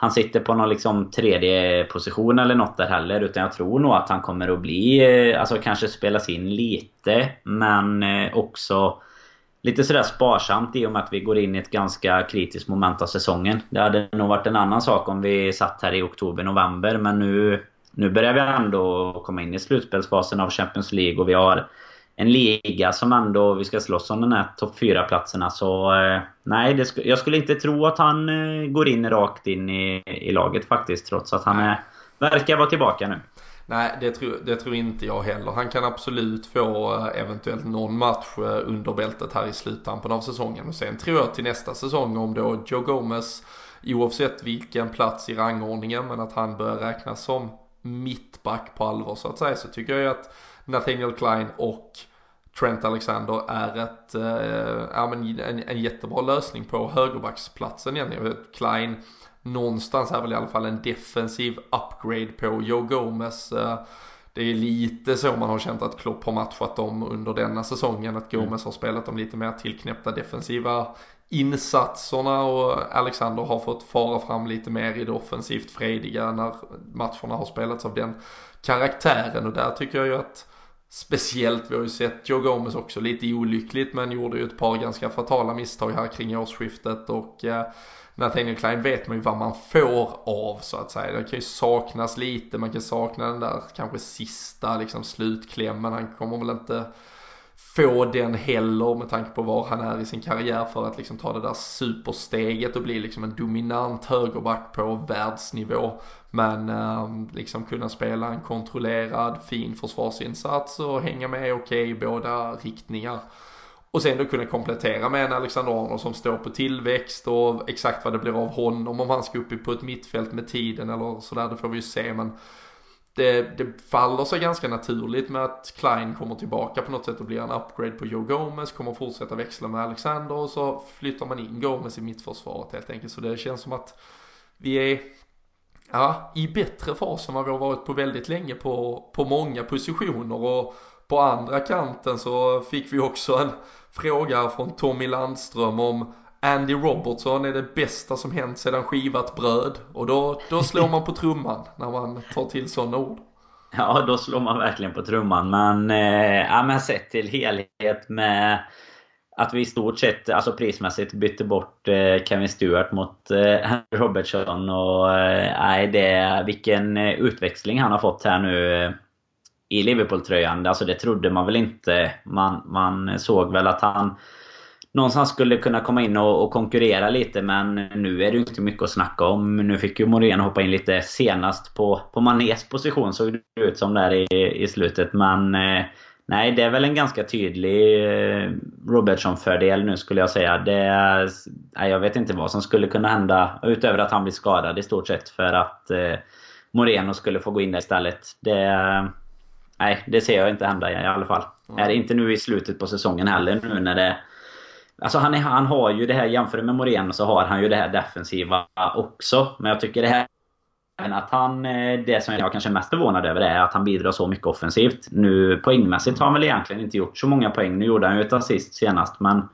han sitter på någon liksom tredje position eller något där heller. Utan jag tror nog att han kommer att bli, eh, alltså kanske spelas in lite. Men också lite sådär sparsamt i och med att vi går in i ett ganska kritiskt moment av säsongen. Det hade nog varit en annan sak om vi satt här i oktober, november. Men nu, nu börjar vi ändå komma in i slutspelsfasen av Champions League och vi har en liga som ändå, vi ska slåss om den här topp 4-platserna. Så eh, nej, det, jag skulle inte tro att han eh, går in rakt in i, i laget faktiskt. Trots att han är, verkar vara tillbaka nu. Nej, det tror, det tror inte jag heller. Han kan absolut få eh, eventuellt någon match under bältet här i sluttampen av säsongen. Och sen tror jag till nästa säsong om då Joe Gomez, oavsett vilken plats i rangordningen, men att han börjar räknas som mittback på allvar så att säga, så tycker jag att Nathaniel Klein och Trent Alexander är ett, äh, ja, men en, en jättebra lösning på högerbacksplatsen egentligen. Klein någonstans är väl i alla fall en defensiv upgrade på Joe Gomez. Eh, det är lite så man har känt att Klopp har matchat dem under denna säsongen. Att Gomez mm. har spelat de lite mer tillknäppta defensiva insatserna och Alexander har fått fara fram lite mer i det offensivt frediga när matcherna har spelats av den karaktären. Och där tycker jag ju att Speciellt, vi har ju sett Joe Gomez också lite olyckligt men gjorde ju ett par ganska fatala misstag här kring årsskiftet och eh, Nathaniel Klein vet man ju vad man får av så att säga. Det kan ju saknas lite, man kan sakna den där kanske sista liksom slutklämmen. Han kommer väl inte få den heller med tanke på var han är i sin karriär för att liksom ta det där supersteget och bli liksom en dominant högerback på världsnivå. Men eh, liksom kunna spela en kontrollerad fin försvarsinsats och hänga med okej okay, i båda riktningar. Och sen då kunna komplettera med en Alexander Arnold som står på tillväxt och exakt vad det blir av honom om han ska upp på ett mittfält med tiden eller sådär, det får vi ju se men det, det faller sig ganska naturligt med att Klein kommer tillbaka på något sätt och blir en upgrade på Joe Gomez, kommer fortsätta växla med Alexander och så flyttar man in Gomez i mittförsvaret helt enkelt. Så det känns som att vi är ja, i bättre fas än vad vi har varit på väldigt länge på, på många positioner och på andra kanten så fick vi också en fråga från Tommy Landström om Andy Robertson är det bästa som hänt sedan skivat bröd. Och då, då slår man på trumman när man tar till sådana ord. Ja, då slår man verkligen på trumman. Men, eh, ja, men sett till helhet med att vi i stort sett, alltså prismässigt, bytte bort eh, Kevin Stewart mot eh, Robertson. Och eh, det, vilken eh, utväxling han har fått här nu eh, i Liverpool-tröjan. Alltså det trodde man väl inte. Man, man såg väl att han någonstans skulle kunna komma in och, och, konkurrera lite men nu är det ju inte mycket att snacka om. Nu fick ju Moreno hoppa in lite senast på, på Manés position såg det ut som där i, i slutet. Men eh, nej, det är väl en ganska tydlig eh, Robertson-fördel nu skulle jag säga. Det är, nej, jag vet inte vad som skulle kunna hända utöver att han blir skadad i stort sett för att eh, Moreno skulle få gå in där istället. Det, nej, det ser jag inte hända i alla fall. Mm. Är det inte nu i slutet på säsongen heller nu när det Alltså han, är, han har ju det här, jämfört med Moreno så har han ju det här defensiva också. Men jag tycker det här att han, eh, det som jag kanske är mest förvånad över är att han bidrar så mycket offensivt. Nu poängmässigt har han väl egentligen inte gjort så många poäng. Nu gjorde han ju ett assist senast men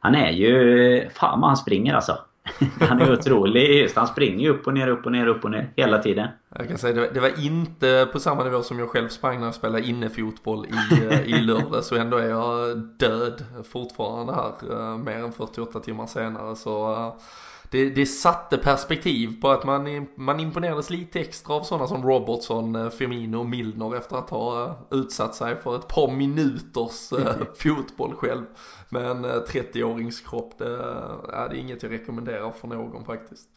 han är ju... Fan vad han springer alltså. Han är otrolig just. Han springer ju upp och ner, upp och ner, upp och ner hela tiden. Jag kan säga det var, det var inte på samma nivå som jag själv sprang när jag spelade innefotboll i, eh, i lördag. Så ändå är jag död fortfarande här eh, mer än 48 timmar senare. Så eh, det, det satte perspektiv på att man, man imponerades lite extra av sådana som Robertson, Firmino och Milner efter att ha utsatt sig för ett par minuters fotboll själv. Men 30-åringskropp, det, det är inget jag rekommenderar för någon faktiskt.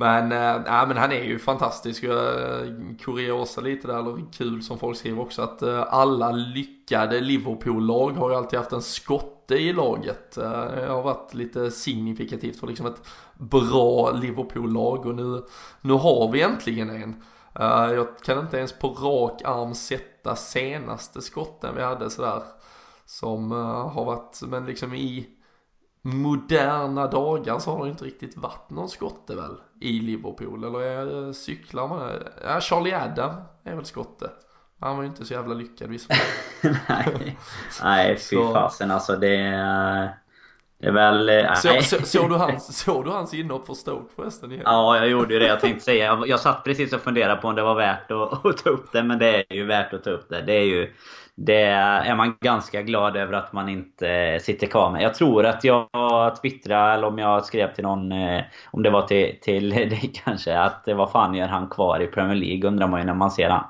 Men, äh, men han är ju fantastisk. Eh, kuriosa lite där, eller kul som folk skriver också, att äh, alla lyckade Liverpool-lag har ju alltid haft en skotte i laget. Äh, det har varit lite signifikativt för liksom ett bra Liverpool-lag och nu, nu har vi äntligen en. Jag kan inte ens på rak arm sätta senaste skotten vi hade sådär. Som har varit, men liksom i moderna dagar så har det inte riktigt varit någon skotte väl i Liverpool. Eller är, cyklar man? Ja, Charlie Adam är väl skotte. Han var ju inte så jävla lyckad visst. Nej, Nej fy fasen alltså det... Det är väl... Eh, så, så, såg, du hans, såg du hans inhopp för Stoke förresten? Igen? Ja, jag gjorde ju det. Jag tänkte säga. Jag, jag satt precis och funderade på om det var värt att, att, ta upp det. Men det är ju värt att ta upp det. Det är ju... Det är man ganska glad över att man inte sitter kvar med. Jag tror att jag twittrade, eller om jag skrev till någon, eh, om det var till, till dig kanske, att vad fan gör han kvar i Premier League undrar man ju när man ser han.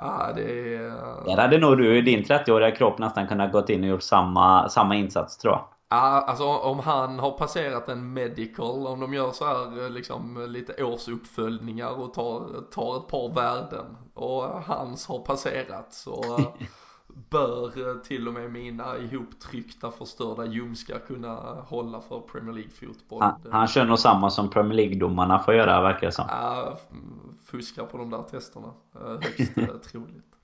Ja, det är... Där hade nog du i din 30-åriga kropp nästan kunnat gått in och gjort samma, samma insats tror jag. Alltså om han har passerat en medical, om de gör så här liksom lite årsuppföljningar och tar, tar ett par värden och hans har passerat så bör till och med mina ihoptryckta förstörda ljumskar kunna hålla för Premier League fotboll. Han, han kör nog samma som Premier League-domarna får göra verkar det som. Ja, fuskar på de där testerna. Högst troligt.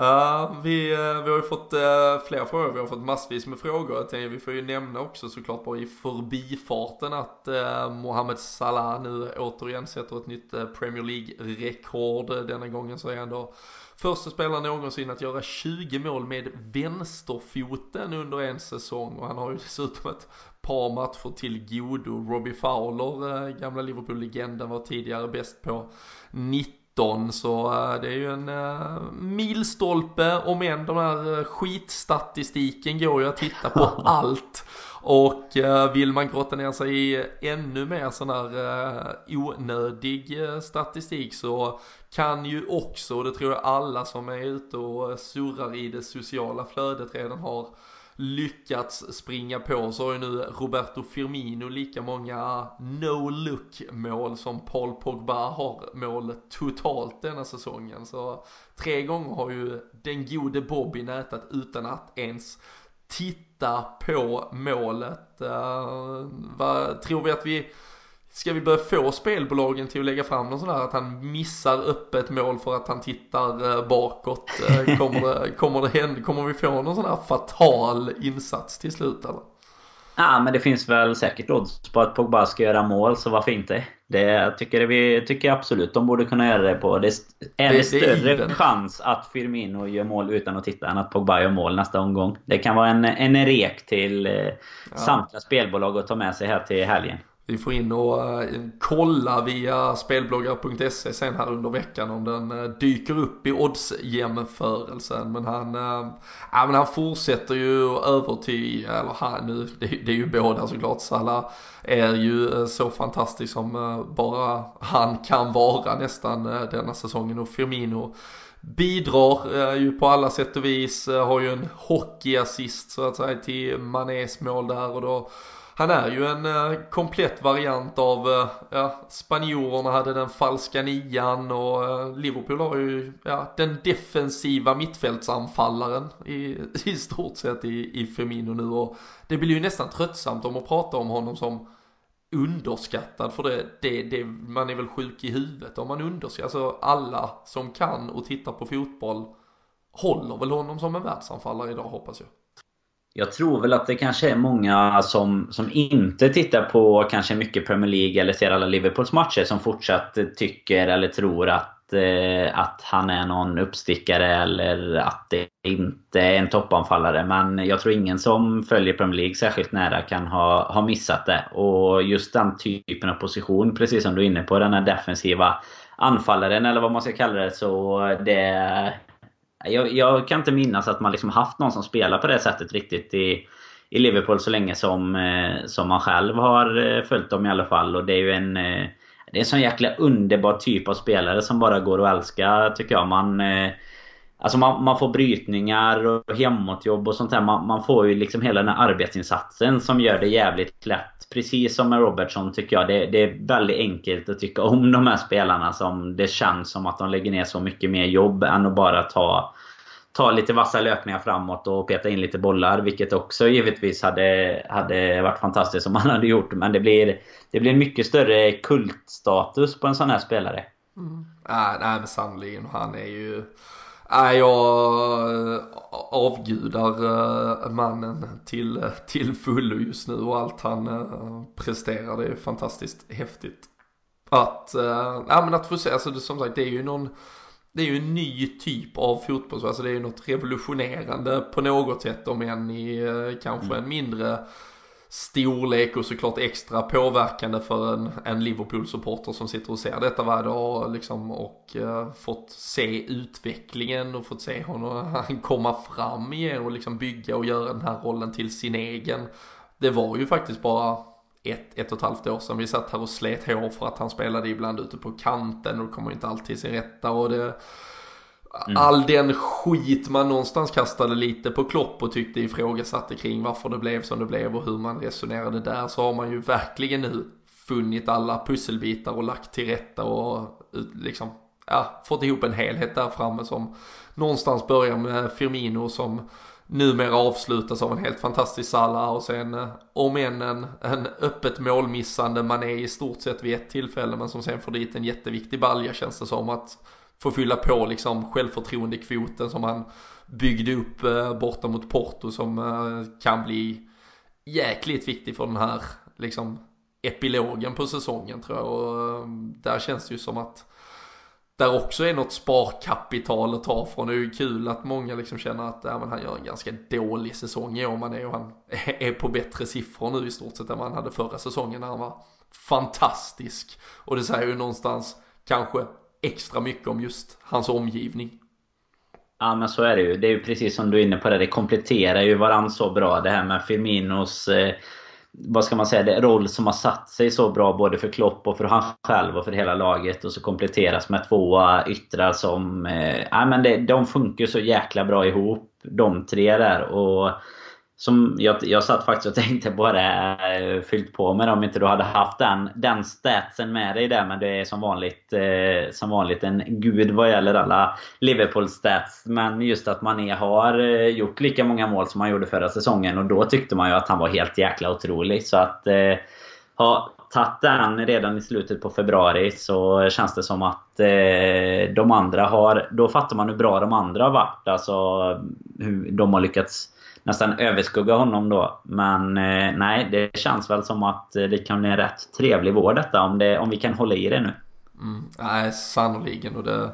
Uh, vi, uh, vi har ju fått eh, uh, fler frågor, vi har fått massvis med frågor. Jag tänkte, vi får ju nämna också såklart bara i förbifarten att uh, Mohamed Salah nu återigen sätter ett nytt Premier League-rekord. Denna gången så är han då första spelaren någonsin att göra 20 mål med vänsterfoten under en säsong. Och han har ju dessutom ett par matcher till godo. Robbie Fowler, gamla Liverpool-legenden, var tidigare bäst på 90 så uh, det är ju en uh, milstolpe om än de här uh, skitstatistiken går ju att titta på allt. Och vill man grotta ner sig i ännu mer sån här onödig statistik så kan ju också, och det tror jag alla som är ute och surrar i det sociala flödet redan har lyckats springa på så har ju nu Roberto Firmino lika många no-look mål som Paul Pogba har mål totalt denna säsongen. Så tre gånger har ju den gode Bobby nätat utan att ens titta på målet. Uh, vad tror vi att vi Ska vi börja få spelbolagen till att lägga fram någon sån här att han missar öppet mål för att han tittar eh, bakåt? Eh, kommer, det, kommer, det hända, kommer vi få någon sån här fatal insats till slut eller? Ja men det finns väl säkert odds på att Pogba ska göra mål så varför inte? Det tycker vi tycker absolut de borde kunna göra det på. Det är det, större det chans att Firmino gör mål utan att titta än att Pogba gör mål nästa omgång. Det kan vara en, en rek till eh, ja. samtliga spelbolag att ta med sig här till helgen. Vi får in och eh, kolla via spelbloggar.se sen här under veckan om den eh, dyker upp i oddsjämförelsen. Men han, eh, ja, men han fortsätter ju övertyga, eller han nu, det, det, är ju båda såklart. Salah är ju så fantastisk som bara han kan vara nästan denna säsongen och Firmino bidrar ju på alla sätt och vis, har ju en hockeyassist så att säga till Manés mål där och då han är ju en eh, komplett variant av, eh, ja, spanjorerna hade den falska nian och eh, Liverpool har ju, ja, den defensiva mittfältsanfallaren i, i stort sett i, i Firmino nu och det blir ju nästan tröttsamt om att prata om honom som underskattad för det, det, det, man är väl sjuk i huvudet om man underskattar, alltså alla som kan och tittar på fotboll håller väl honom som en världsanfallare idag hoppas jag. Jag tror väl att det kanske är många som, som inte tittar på kanske mycket Premier League eller ser alla Liverpools matcher som fortsatt tycker eller tror att, eh, att han är någon uppstickare eller att det inte är en toppanfallare. Men jag tror ingen som följer Premier League särskilt nära kan ha, ha missat det. Och just den typen av position, precis som du är inne på, den här defensiva anfallaren eller vad man ska kalla det. Så det jag, jag, kan inte minnas att man liksom haft någon som spelar på det sättet riktigt i, i Liverpool så länge som, eh, som man själv har eh, följt dem i alla fall. Och det är ju en... Eh, det är en sån jäkla underbar typ av spelare som bara går att älska tycker jag. Man... Alltså man, man får brytningar och hemåtjobb och sånt där. Man, man, får ju liksom hela den här arbetsinsatsen som gör det jävligt lätt. Precis som med Robertson tycker jag. Det, det, är väldigt enkelt att tycka om de här spelarna som det känns som att de lägger ner så mycket mer jobb än att bara ta ta lite vassa löpningar framåt och peta in lite bollar. Vilket också givetvis hade, hade varit fantastiskt om man hade gjort. Men det blir, det blir mycket större kultstatus på en sån här spelare. Mm. Äh, nej men sannerligen. Han är ju... Nej, jag avgudar eh, mannen till, till fullo just nu och allt han eh, presterar. Det är fantastiskt häftigt. Att, ja men att få se, alltså det, som sagt det är ju någon det är ju en ny typ av fotboll, alltså det är ju något revolutionerande på något sätt om än i kanske mm. en mindre storlek och såklart extra påverkande för en, en Liverpool-supporter som sitter och ser detta varje dag liksom, och uh, fått se utvecklingen och fått se honom komma fram igen och liksom bygga och göra den här rollen till sin egen. Det var ju faktiskt bara ett, ett och ett halvt år sedan vi satt här och slet hår för att han spelade ibland ute på kanten och kommer inte alltid sin rätta och det Mm. All den skit man någonstans kastade lite på Klopp och tyckte ifrågasatte kring varför det blev som det blev och hur man resonerade där så har man ju verkligen nu funnit alla pusselbitar och lagt till rätta och liksom ja, fått ihop en helhet där framme som någonstans börjar med Firmino som numera avslutas av en helt fantastisk Salah och sen eh, om än en, en öppet målmissande man är i stort sett vid ett tillfälle men som sen får dit en jätteviktig balja känns det som att få fylla på liksom självförtroendekvoten som han byggde upp eh, borta mot Porto som eh, kan bli jäkligt viktig för den här liksom epilogen på säsongen tror jag och eh, där känns det ju som att där också är något sparkapital att ta från. Det är ju kul att många liksom känner att ja, men han gör en ganska dålig säsong i år. Man är, och han är på bättre siffror nu i stort sett än vad han hade förra säsongen när han var fantastisk. Och det säger ju någonstans kanske extra mycket om just hans omgivning. Ja men så är det ju. Det är ju precis som du är inne på det. Det kompletterar ju varandra så bra. Det här med Firminos eh, vad ska man säga, det roll som har satt sig så bra både för Klopp och för han själv och för hela laget och så kompletteras med två yttrar som... Eh, men det, de funkar så jäkla bra ihop de tre där och som jag, jag satt faktiskt och tänkte på det, eh, fyllt på med om inte du hade haft den, den statsen med dig där. Men det är som vanligt, eh, som vanligt en gud vad gäller alla Liverpool-stats. Men just att Mané har eh, gjort lika många mål som han gjorde förra säsongen. Och då tyckte man ju att han var helt jäkla otrolig. Så att eh, ha tagit den redan i slutet på februari så känns det som att eh, de andra har... Då fattar man hur bra de andra har varit. Alltså hur de har lyckats nästan överskugga honom då. Men eh, nej, det känns väl som att eh, det kan bli en rätt trevlig vår detta om, det, om vi kan hålla i det nu. Mm, nej, sannoliken. Och det,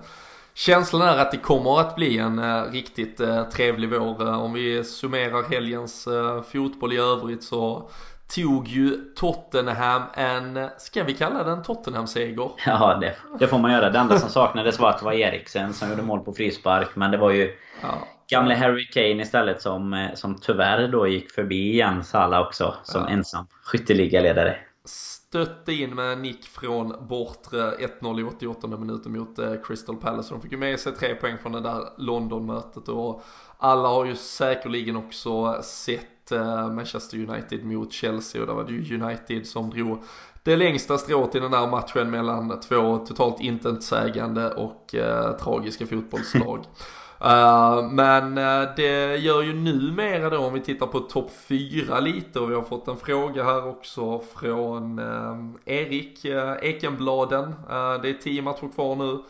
känslan är att det kommer att bli en uh, riktigt uh, trevlig vår. Uh, om vi summerar helgens fotboll i övrigt så tog ju Tottenham en, ska vi kalla den Tottenham-seger? Ja, det, det, får man göra. Det enda som saknades var att det var Eriksen som gjorde mål på frispark. Men det var ju ja. Gamle Harry Kane istället som, eh, som tyvärr då gick förbi igen Salah också. Som ja. ensam skytteligaledare. Stötte in med nick från bortre 1-0 i 88 minuten mot eh, Crystal Palace. De fick ju med sig tre poäng från det där London-mötet. Och alla har ju säkerligen också sett Eh, Manchester United mot Chelsea och där var det ju United som drog det längsta strået i den här matchen mellan två totalt intetsägande och eh, tragiska fotbollslag. Uh, men uh, det gör ju numera då om vi tittar på topp 4 lite och vi har fått en fråga här också från uh, Erik Ekenbladen. det är 10 matcher kvar nu.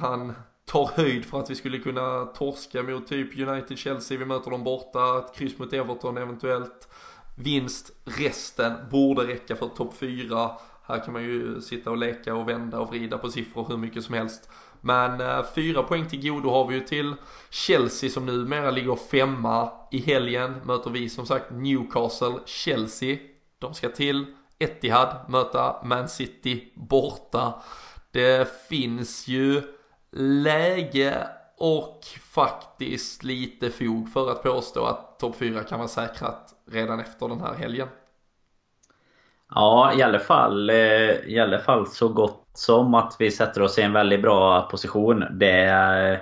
han tar höjd för att vi skulle kunna torska mot typ United-Chelsea, vi möter dem borta, ett kryss mot Everton eventuellt. Vinst, resten borde räcka för topp 4. Här kan man ju sitta och leka och vända och vrida på siffror hur mycket som helst. Men eh, fyra poäng till godo har vi ju till Chelsea som numera ligger femma. I helgen möter vi som sagt Newcastle, Chelsea. De ska till Etihad möta Man City borta. Det finns ju läge och faktiskt lite fog för att påstå att topp 4 kan vara säkrat redan efter den här helgen. Ja, i alla fall, eh, i alla fall så gott som att vi sätter oss i en väldigt bra position. Det, eh,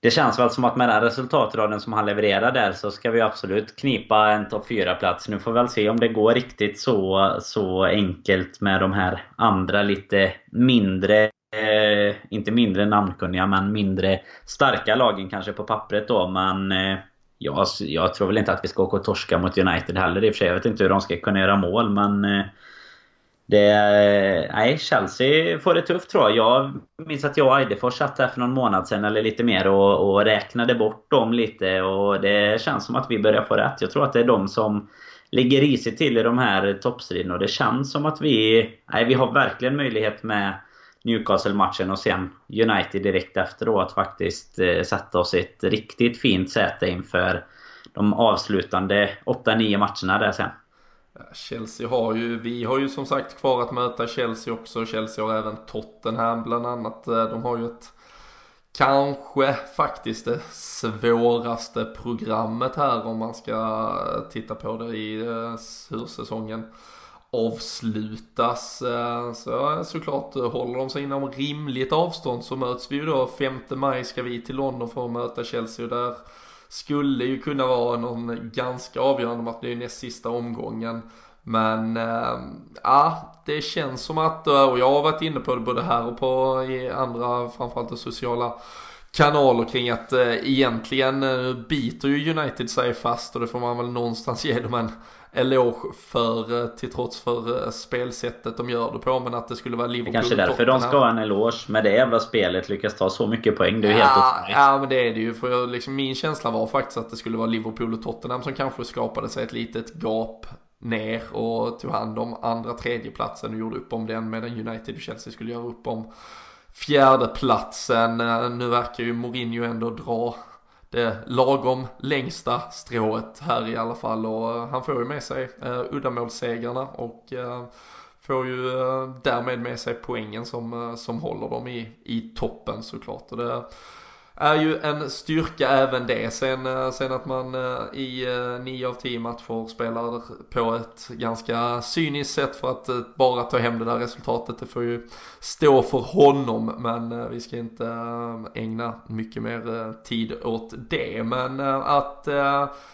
det känns väl som att med den resultatraden som han levererar där så ska vi absolut knipa en topp 4-plats. Nu får vi väl se om det går riktigt så, så enkelt med de här andra lite mindre eh, inte mindre namnkunniga men mindre starka lagen kanske på pappret då. Men eh, jag, alltså, jag tror väl inte att vi ska åka och torska mot United heller i och för sig. Jag vet inte hur de ska kunna göra mål men eh, det, nej, Chelsea får det tufft tror jag. Jag minns att jag och Eidefors satt här för någon månad sedan eller lite mer och, och räknade bort dem lite och det känns som att vi börjar få rätt. Jag tror att det är de som ligger risigt till i de här toppstriderna och det känns som att vi, nej, vi har verkligen möjlighet med Newcastle-matchen och sen United direkt efter då att faktiskt eh, sätta oss i ett riktigt fint säte inför de avslutande 8-9 matcherna där sen. Chelsea har ju, vi har ju som sagt kvar att möta Chelsea också. Chelsea har även Tottenham bland annat. Eh, de har ju ett kanske faktiskt det svåraste programmet här om man ska eh, titta på det i hur säsongen avslutas. Eh, så eh, såklart eh, håller de sig inom rimligt avstånd så möts vi ju då 5 maj ska vi till London för att möta Chelsea och där skulle ju kunna vara någon ganska avgörande match. Det är ju näst sista omgången. Men äh, ja, det känns som att, och jag har varit inne på det både här och på i andra, framförallt sociala kanaler kring att äh, egentligen äh, biter ju United sig fast och det får man väl någonstans ge dem en eloge för, eh, till trots för eh, spelsättet de gör det på. Men att det skulle vara Liverpool Det kanske är därför de ska ha en eloge. Med det jävla spelet lyckas ta så mycket poäng. Det är ju ja, helt otroligt. Ja men det är det ju. För liksom, min känsla var faktiskt att det skulle vara Liverpool och Tottenham som kanske skapade sig ett litet gap ner och tog hand om andra tredjeplatsen och gjorde upp om den medan United och Chelsea skulle göra upp om fjärdeplatsen. Eh, nu verkar ju Mourinho ändå dra det lagom längsta strået här i alla fall och eh, han får ju med sig eh, uddamålssegrarna och eh, får ju eh, därmed med sig poängen som, som håller dem i, i toppen såklart. Och det, är ju en styrka även det. Sen, eh, sen att man eh, i eh, nio av tio matcher spelar på ett ganska cyniskt sätt för att eh, bara ta hem det där resultatet. Det får ju stå för honom men vi ska inte ägna mycket mer tid åt det. Men att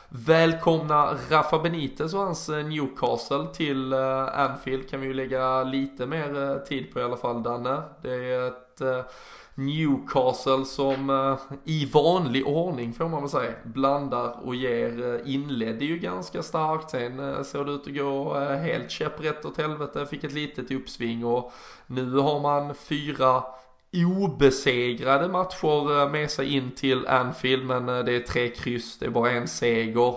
välkomna Rafa Benitez och hans Newcastle till Anfield kan vi ju lägga lite mer tid på i alla fall Danne. Det är ett Newcastle som eh, i vanlig ordning får man väl säga blandar och ger. Eh, Inledde ju ganska starkt, sen eh, såg det ut att gå helt käpprätt åt helvete, fick ett litet uppsving och nu har man fyra obesegrade matcher med sig in till Anfield men det är tre kryss, det är bara en seger.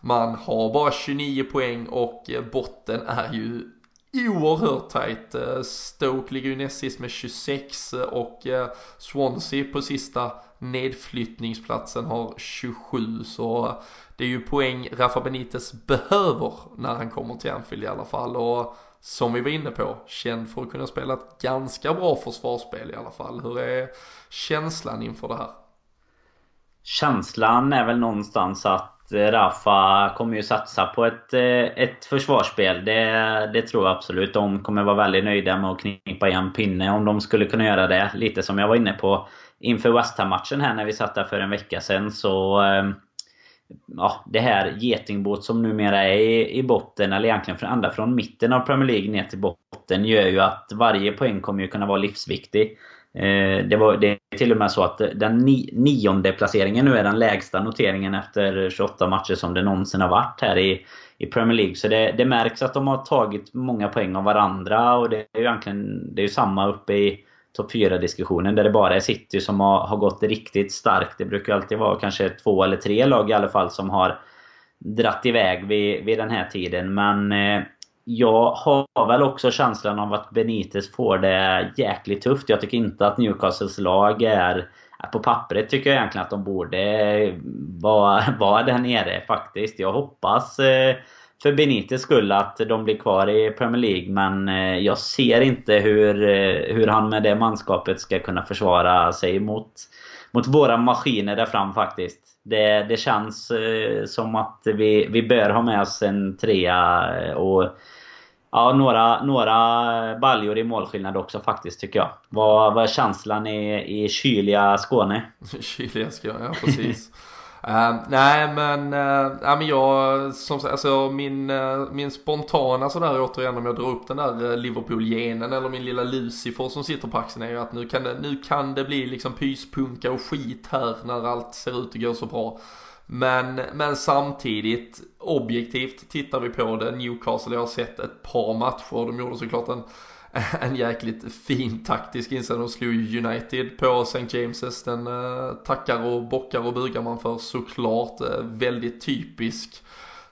Man har bara 29 poäng och botten är ju oerhört tajt. Eh, Stoke ligger ju näst sist med 26 eh, och eh, Swansea på sista nedflyttningsplatsen har 27 så det är ju poäng Rafa Benitez behöver när han kommer till Anfield i alla fall och som vi var inne på, känd för att kunna spela ett ganska bra försvarsspel i alla fall. Hur är känslan inför det här? Känslan är väl någonstans att Eh, Rafa kommer ju satsa på ett, eh, ett försvarsspel. Det, det tror jag absolut. De kommer vara väldigt nöjda med att knipa igen pinne om de skulle kunna göra det. Lite som jag var inne på inför West Ham-matchen här när vi satt där för en vecka sedan. Så ehm, ja, det här getingbåt som numera är i, i botten, eller egentligen från, ända från mitten av Premier League ner till botten, gör ju att varje poäng kommer ju kunna vara livsviktig. Eh, det, var, det är till och med så att den ni, nionde placeringen nu är den lägsta noteringen efter 28 matcher som det någonsin har varit här i, i Premier League. Så det, det märks att de har tagit många poäng av varandra och det är ju egentligen det är ju samma uppe i topp 4-diskussionen där det bara är City som har, har gått riktigt starkt. Det brukar alltid vara kanske två eller tre lag i alla fall som har dratt iväg vid, vid den här tiden. Men eh, jag har väl också känslan av att Benitez får det jäkligt tufft. Jag tycker inte att Newcastles lag är... På pappret tycker jag egentligen att de borde vara, vara där nere faktiskt. Jag hoppas eh, för Benitez skull att de blir kvar i Premier League. Men eh, jag ser inte hur, eh, hur han med det manskapet ska kunna försvara sig mot, mot våra maskiner där fram faktiskt. Det, det känns som att vi, vi bör ha med oss en trea och Ja, några, några baljor i målskillnad också faktiskt tycker jag. Vad, vad är känslan i, i kyliga Skåne? kyliga Skåne, ja precis. uh, nej men, eh, uh, nej, men jag, som alltså min, uh, min spontana sådär återigen om jag drar upp den där Liverpool-genen eller min lilla Lucifer som sitter på axeln är ju att nu kan det, nu kan det bli liksom pyspunka och skit här när allt ser ut att gå så bra. Men, men samtidigt, objektivt tittar vi på det. Newcastle, jag har sett ett par matcher. De gjorde såklart en, en jäkligt fin taktisk insats. De slog United på St. James's. Den eh, tackar och bockar och bugar man för såklart. Eh, väldigt typisk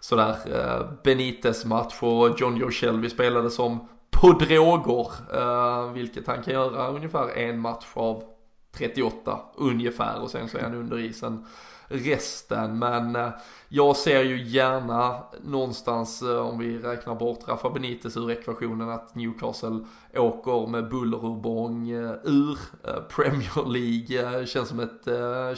sådär eh, Benitez-match och John Joe Shelby spelade som på droger. Eh, vilket han kan göra ungefär en match av 38 ungefär och sen så är han under isen resten. Men eh, jag ser ju gärna någonstans, eh, om vi räknar bort Rafa Benitez ur ekvationen, att Newcastle åker med buller och bång eh, ur Premier League. Känns som ett,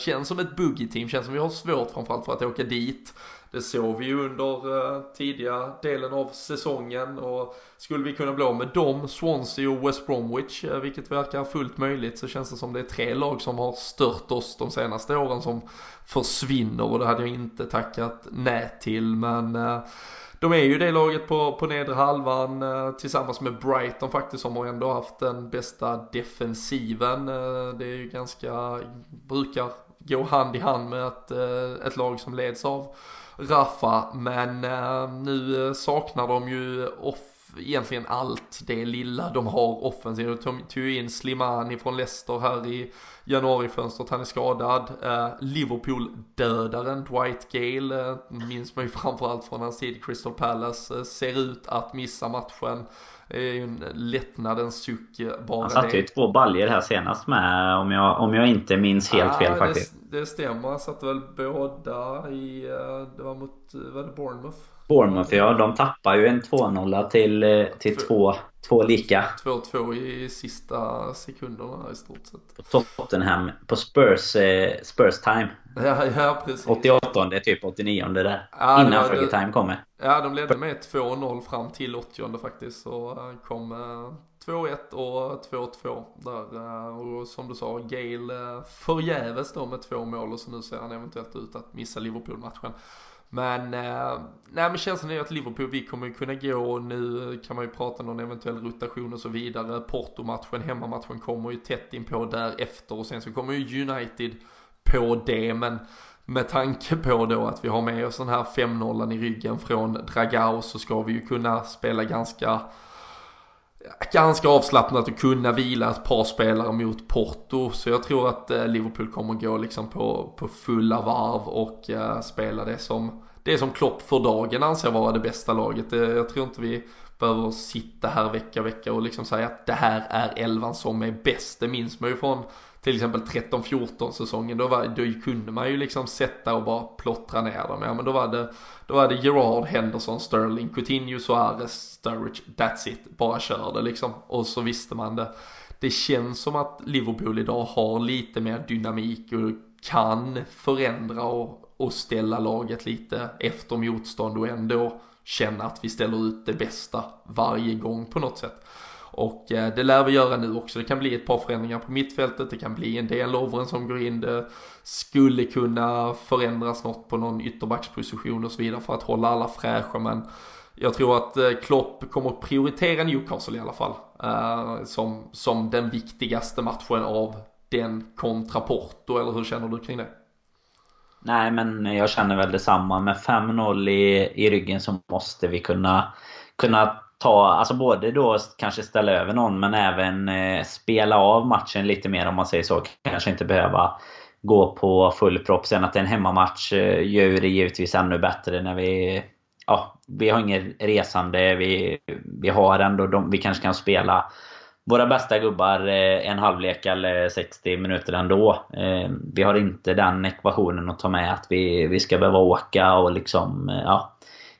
känns som ett boogie-team, känns som vi har svårt framförallt för att åka dit. Det såg vi ju under uh, tidiga delen av säsongen och skulle vi kunna bli av med dem, Swansea och West Bromwich, uh, vilket verkar fullt möjligt, så känns det som det är tre lag som har stört oss de senaste åren som försvinner och det hade jag inte tackat nej till. Men uh, de är ju det laget på, på nedre halvan tillsammans med Brighton faktiskt som har ändå haft den bästa defensiven. det är ju ganska, brukar gå hand i hand med att ett lag som leds av Rafa, men eh, nu eh, saknar de ju off egentligen allt det lilla de har offensivt. De tog ju in Slimani från Leicester här i januarifönstret, han är skadad. Eh, Liverpool-dödaren Dwight Gale, eh, minns man ju framförallt från hans tid i Crystal Palace, eh, ser ut att missa matchen. Det är ju en lättnadens suck bara Han satte ju två baljer här senast med om jag, om jag inte minns helt ah, fel faktiskt. Det, det stämmer, han satte väl båda i, eh, det var mot, var det Bournemouth? Bournemouth ja, de tappar ju en 2-0 till, eh, till två, två lika. 2-2 i sista sekunderna i stort sett. På Tottenham, på Spurs, eh, Spurs time. Ja, ja precis. 88 typ 89 där. Ja, innan Fergie time kommer. Ja, de ledde med 2-0 fram till 80 faktiskt. Så kom 2-1 och 2-2 där. Och som du sa, Gale förgäves då med två mål och så nu ser han eventuellt ut att missa Liverpool-matchen. Men, eh, nej men känslan är att Liverpool, vi kommer ju kunna gå, nu kan man ju prata om någon eventuell rotation och så vidare. Porto-matchen, hemmamatchen kommer ju tätt in på därefter och sen så kommer ju United på det. Men med tanke på då att vi har med oss den här 5-0 i ryggen från Dragao så ska vi ju kunna spela ganska ganska avslappnat och kunna vila ett par spelare mot Porto. Så jag tror att eh, Liverpool kommer gå liksom på, på fulla varv och uh, spela det som, det som Klopp för dagen anser vara det bästa laget. Eh, jag tror inte vi behöver sitta här vecka vecka och liksom säga att det här är elvan som är bäst. Det minns man ju från till exempel 13-14 säsongen, då, var, då kunde man ju liksom sätta och bara plottra ner dem. Ja men då var det, då var det Gerard, Henderson, Sterling, Coutinho, Suarez, Sturridge, that's it. Bara kör det liksom. Och så visste man det. Det känns som att Liverpool idag har lite mer dynamik och kan förändra och, och ställa laget lite efter motstånd och ändå känna att vi ställer ut det bästa varje gång på något sätt. Och eh, det lär vi göra nu också. Det kan bli ett par förändringar på mittfältet. Det kan bli en del Lovren som går in. Det skulle kunna förändras något på någon ytterbacksposition och så vidare för att hålla alla fräscha. Men jag tror att eh, Klopp kommer att prioritera Newcastle i alla fall. Eh, som, som den viktigaste matchen av den kontra Porto. Eller hur känner du kring det? Nej men jag känner väl detsamma. Med 5-0 i, i ryggen så måste vi kunna, kunna ta, alltså både då kanske ställa över någon men även eh, spela av matchen lite mer om man säger så. Kanske inte behöva gå på full propp. Sen att det är en hemmamatch eh, gör det givetvis ännu bättre när vi... Ja, vi har ingen resande. Vi, vi har ändå de, vi kanske kan spela våra bästa gubbar eh, en halvlek eller 60 minuter ändå. Eh, vi har inte den ekvationen att ta med att vi, vi ska behöva åka och liksom... Eh, ja,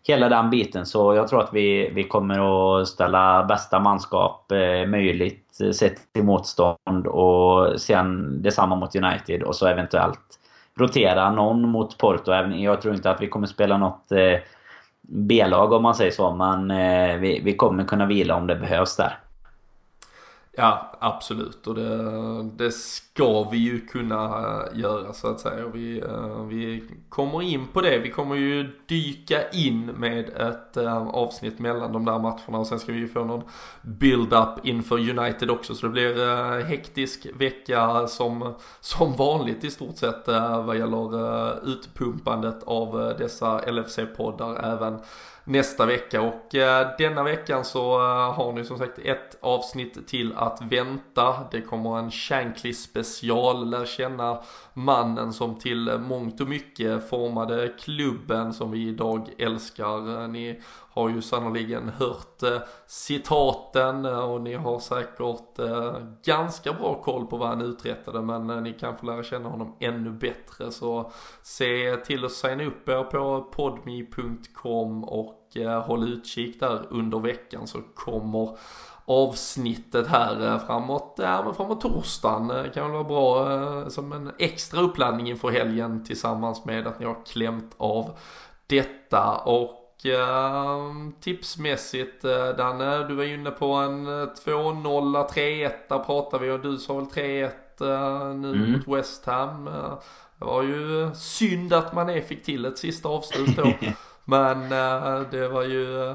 hela den biten. Så jag tror att vi, vi kommer att ställa bästa manskap eh, möjligt eh, sett till motstånd och sen detsamma mot United och så eventuellt rotera någon mot Porto. Jag tror inte att vi kommer spela något eh, B-lag om man säger så, men eh, vi, vi kommer kunna vila om det behövs där. Ja, absolut. Och det, det ska vi ju kunna eh, göra så att säga. Vi, eh, vi kommer in på det. Vi kommer ju dyka in med ett eh, avsnitt mellan de där matcherna och sen ska vi ju få någon build-up inför United också. Så det blir hektisk vecka som, som vanligt i stort sett vad gäller utpumpandet av dessa LFC-poddar även nästa vecka och eh, denna veckan så eh, har ni som sagt ett avsnitt till att att vänta. Det kommer en Shankly special, lär känna mannen som till mångt och mycket formade klubben som vi idag älskar. Eh, ni har ju sannoliken hört eh, citaten eh, och ni har säkert eh, ganska bra koll på vad han uträttade men eh, ni kan få lära känna honom ännu bättre. Så se till att signa upp er på podme.com och eh, håll utkik där under veckan så kommer avsnittet här eh, framåt, ja men framåt torsdagen eh, kan väl vara bra som en extra uppladdning inför helgen tillsammans med att ni har klämt av detta. Och Uh, tipsmässigt uh, Danne, du var inne på en 2-0, 3-1 pratar vi och du sa väl 3-1 uh, nu mm. mot West Ham. det var ju synd att man fick till ett sista avslut då. Men det var ju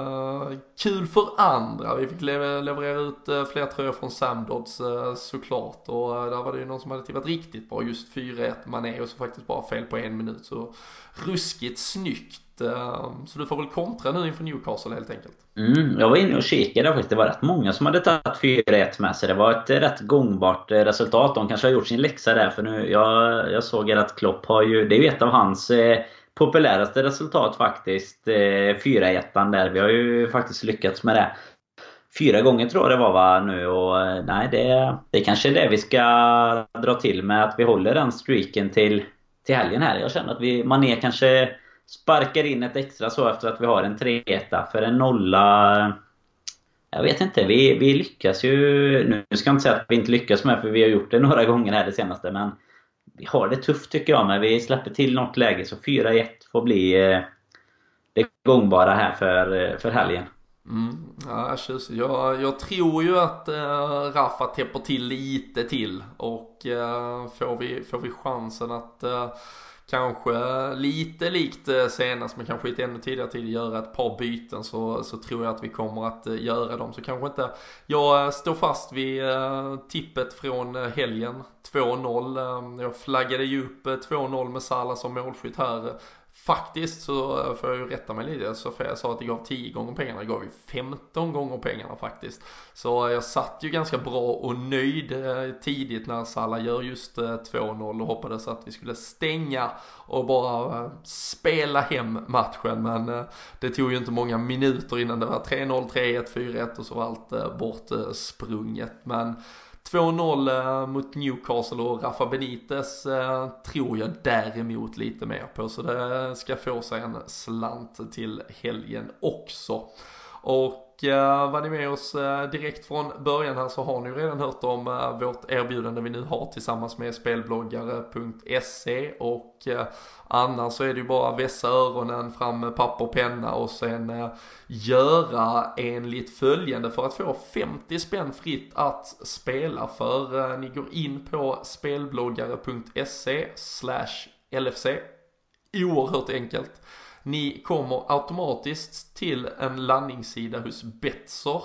kul för andra. Vi fick le leverera ut fler tröjor från Samdods såklart. Och där var det ju någon som hade tippat riktigt bra. Just 4-1 man är och så faktiskt bara fel på en minut. Så ruskigt snyggt. Ehm, så du får väl kontra nu inför Newcastle helt enkelt. Mm, jag var inne och kikade faktiskt. Det var rätt många som hade tagit 4-1 med sig. Det var ett rätt gångbart eh, resultat. De kanske har gjort sin läxa där. För nu, jag, jag såg att Klopp har ju... Det är ju ett av hans eh, populäraste resultat faktiskt. Eh, 4-1 där. Vi har ju faktiskt lyckats med det. Fyra gånger tror jag det var va, nu och nej det, det kanske är det vi ska dra till med. Att vi håller den streaken till, till helgen här. Jag känner att vi, Mané kanske sparkar in ett extra så efter att vi har en 3-1 för en nolla jag vet inte, vi, vi lyckas ju... Nu ska jag inte säga att vi inte lyckas med för vi har gjort det några gånger här det senaste men vi har det tufft tycker jag, men vi släpper till något läge. Så 4-1 får bli eh, det gångbara här för, eh, för helgen. Mm, ja, jag, jag tror ju att äh, Rafa täpper till lite till och äh, får, vi, får vi chansen att äh, kanske lite likt eh, senast men kanske i ett ännu tidigare tid göra ett par byten så, så tror jag att vi kommer att eh, göra dem. Så kanske inte, jag eh, står fast vid tippet från helgen 2-0. Jag flaggade ju upp 2-0 med Salah som målskytt här Faktiskt så får jag ju rätta mig lite. Så för jag sa att det gav 10 gånger pengarna. Det gav ju 15 gånger pengarna faktiskt. Så jag satt ju ganska bra och nöjd eh, tidigt när Salah gör just eh, 2-0 och hoppades att vi skulle stänga och bara eh, spela hem matchen. Men det tog ju inte många minuter innan det var 3-0, 3-1, 4-1 och så var allt bortsprunget. Men 2-0 eh, mot Newcastle och Rafa Benitez eh, tror jag däremot lite mer på. Så det ska få sig en slant till helgen också. Och Eh, var ni med oss eh, direkt från början här så har ni ju redan hört om eh, vårt erbjudande vi nu har tillsammans med spelbloggare.se och annars så är det ju bara vässa öronen fram med papper och penna och sen göra enligt följande för att få 50 spänn fritt att spela för. Ni går in på spelbloggare.se slash LFC. Oerhört enkelt. Ni kommer automatiskt till en landningssida hos Betsor.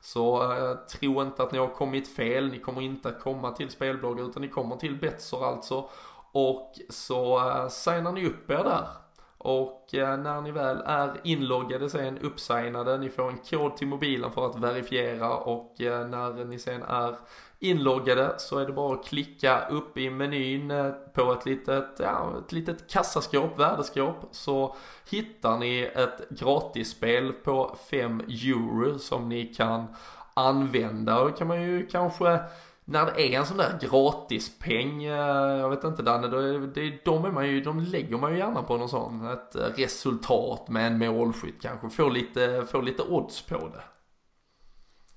Så eh, tro inte att ni har kommit fel, ni kommer inte att komma till spelbloggar utan ni kommer till Betsor alltså. Och så eh, signar ni upp er där. Och eh, när ni väl är inloggade sen uppsignade, ni får en kod till mobilen för att verifiera. Och eh, när ni sen är inloggade så är det bara att klicka upp i menyn eh, på ett litet, ja, ett litet kassaskåp, värdeskåp. Så hittar ni ett gratisspel på 5 euro som ni kan använda. Och kan man ju kanske när det är en sån där gratispeng, eh, jag vet inte Danne, då det, de, är man ju, de lägger man ju gärna på någon sån, ett eh, resultat med en målskytt kanske, få lite, få lite odds på det.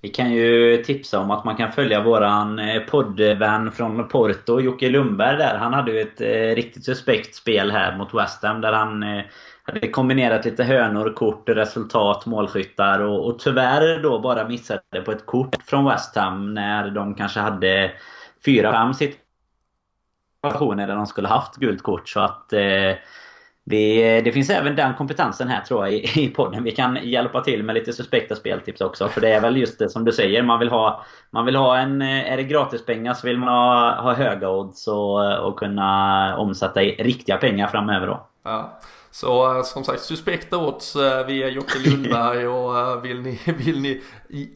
Vi kan ju tipsa om att man kan följa våran eh, poddvän från Porto, Jocke Lundberg där. Han hade ju ett eh, riktigt suspekt spel här mot West Ham där han eh, hade kombinerat lite hönor, kort, resultat, målskyttar och, och tyvärr då bara missade på ett kort från West Ham när de kanske hade fyra, fem situationer där de skulle haft gult kort. Så att eh, vi, det finns även den kompetensen här tror jag i, i podden. Vi kan hjälpa till med lite suspekta speltips också. För det är väl just det som du säger. Man vill ha, man vill ha en... Eh, är det gratispengar så vill man ha, ha höga odds och, och kunna omsätta i riktiga pengar framöver då. Ja. Så eh, som sagt suspekta odds eh, via Jocke Lundberg och eh, vill ni, vill ni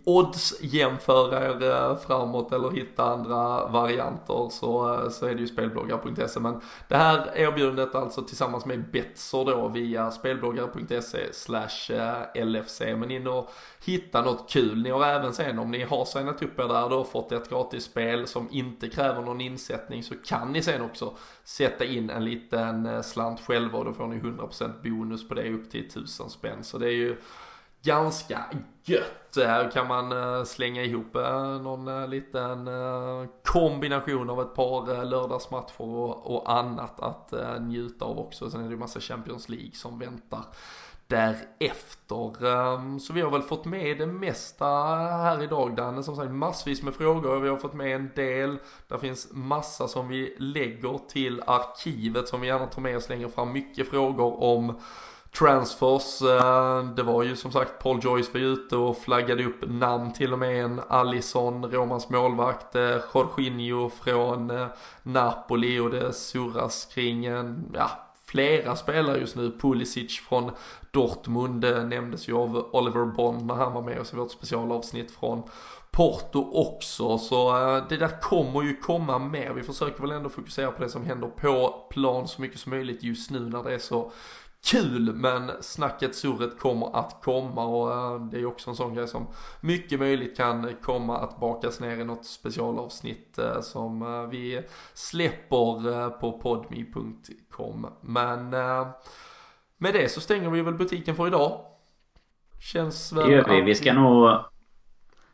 odds jämföra er eh, framåt eller hitta andra varianter så, eh, så är det ju spelbloggar.se men det här erbjudandet alltså tillsammans med Betsor då via spelbloggar.se slash eh, LFC men in och hitta något kul. Ni har även sen om ni har signat upp er där och fått ett gratis spel som inte kräver någon insättning så kan ni sen också sätta in en liten slant själva och då får ni 100% bonus på det upp till 1000 spänn. Så det är ju ganska gött. Här kan man eh, slänga ihop eh, någon eh, liten kombination av ett par lördagsmatcher och annat att njuta av också. Sen är det ju massa Champions League som väntar därefter. Ehm, så vi har väl fått med det mesta här idag Danne. Som sagt massvis med frågor. Vi har fått med en del. där finns massa som vi lägger till arkivet som vi gärna tar med oss längre fram. Mycket frågor om transfers. Eh, det var ju som sagt Paul Joyce var ute och flaggade upp namn till och med en Allison, Romans målvakt, eh, Jorginho från eh, Napoli och det surras kring en, ja, flera spelare just nu. Pulisic från Dortmund det nämndes ju av Oliver Bond när han var med oss i vårt specialavsnitt från Porto också. Så det där kommer ju komma mer. Vi försöker väl ändå fokusera på det som händer på plan så mycket som möjligt just nu när det är så kul men snacket, surret kommer att komma och uh, det är också en sån grej som mycket möjligt kan komma att bakas ner i något specialavsnitt uh, som uh, vi släpper på podme.com. Men med det så stänger vi väl butiken för idag. Känns väl... Det gör vi. Vi ska nog...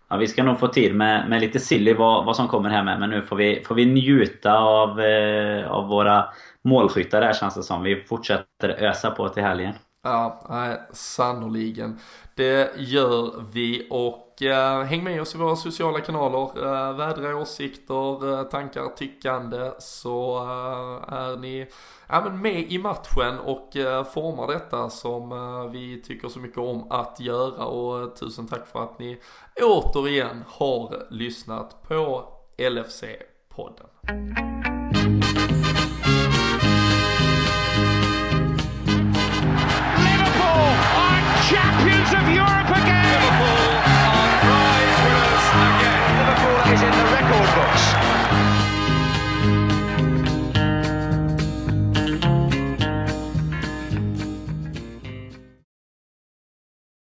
Ja, vi ska nog få tid med, med lite silly vad, vad som kommer här med. Men nu får vi, får vi njuta av, eh, av våra målskyttar där känns det som. Vi fortsätter ösa på till helgen. Ja, nej, sannoliken. Det gör vi och eh, häng med oss i våra sociala kanaler. Eh, vädra åsikter, eh, tankar, tyckande så eh, är ni ja, men med i matchen och eh, formar detta som eh, vi tycker så mycket om att göra och eh, tusen tack för att ni återigen har lyssnat på LFC-podden. champions of Europe again.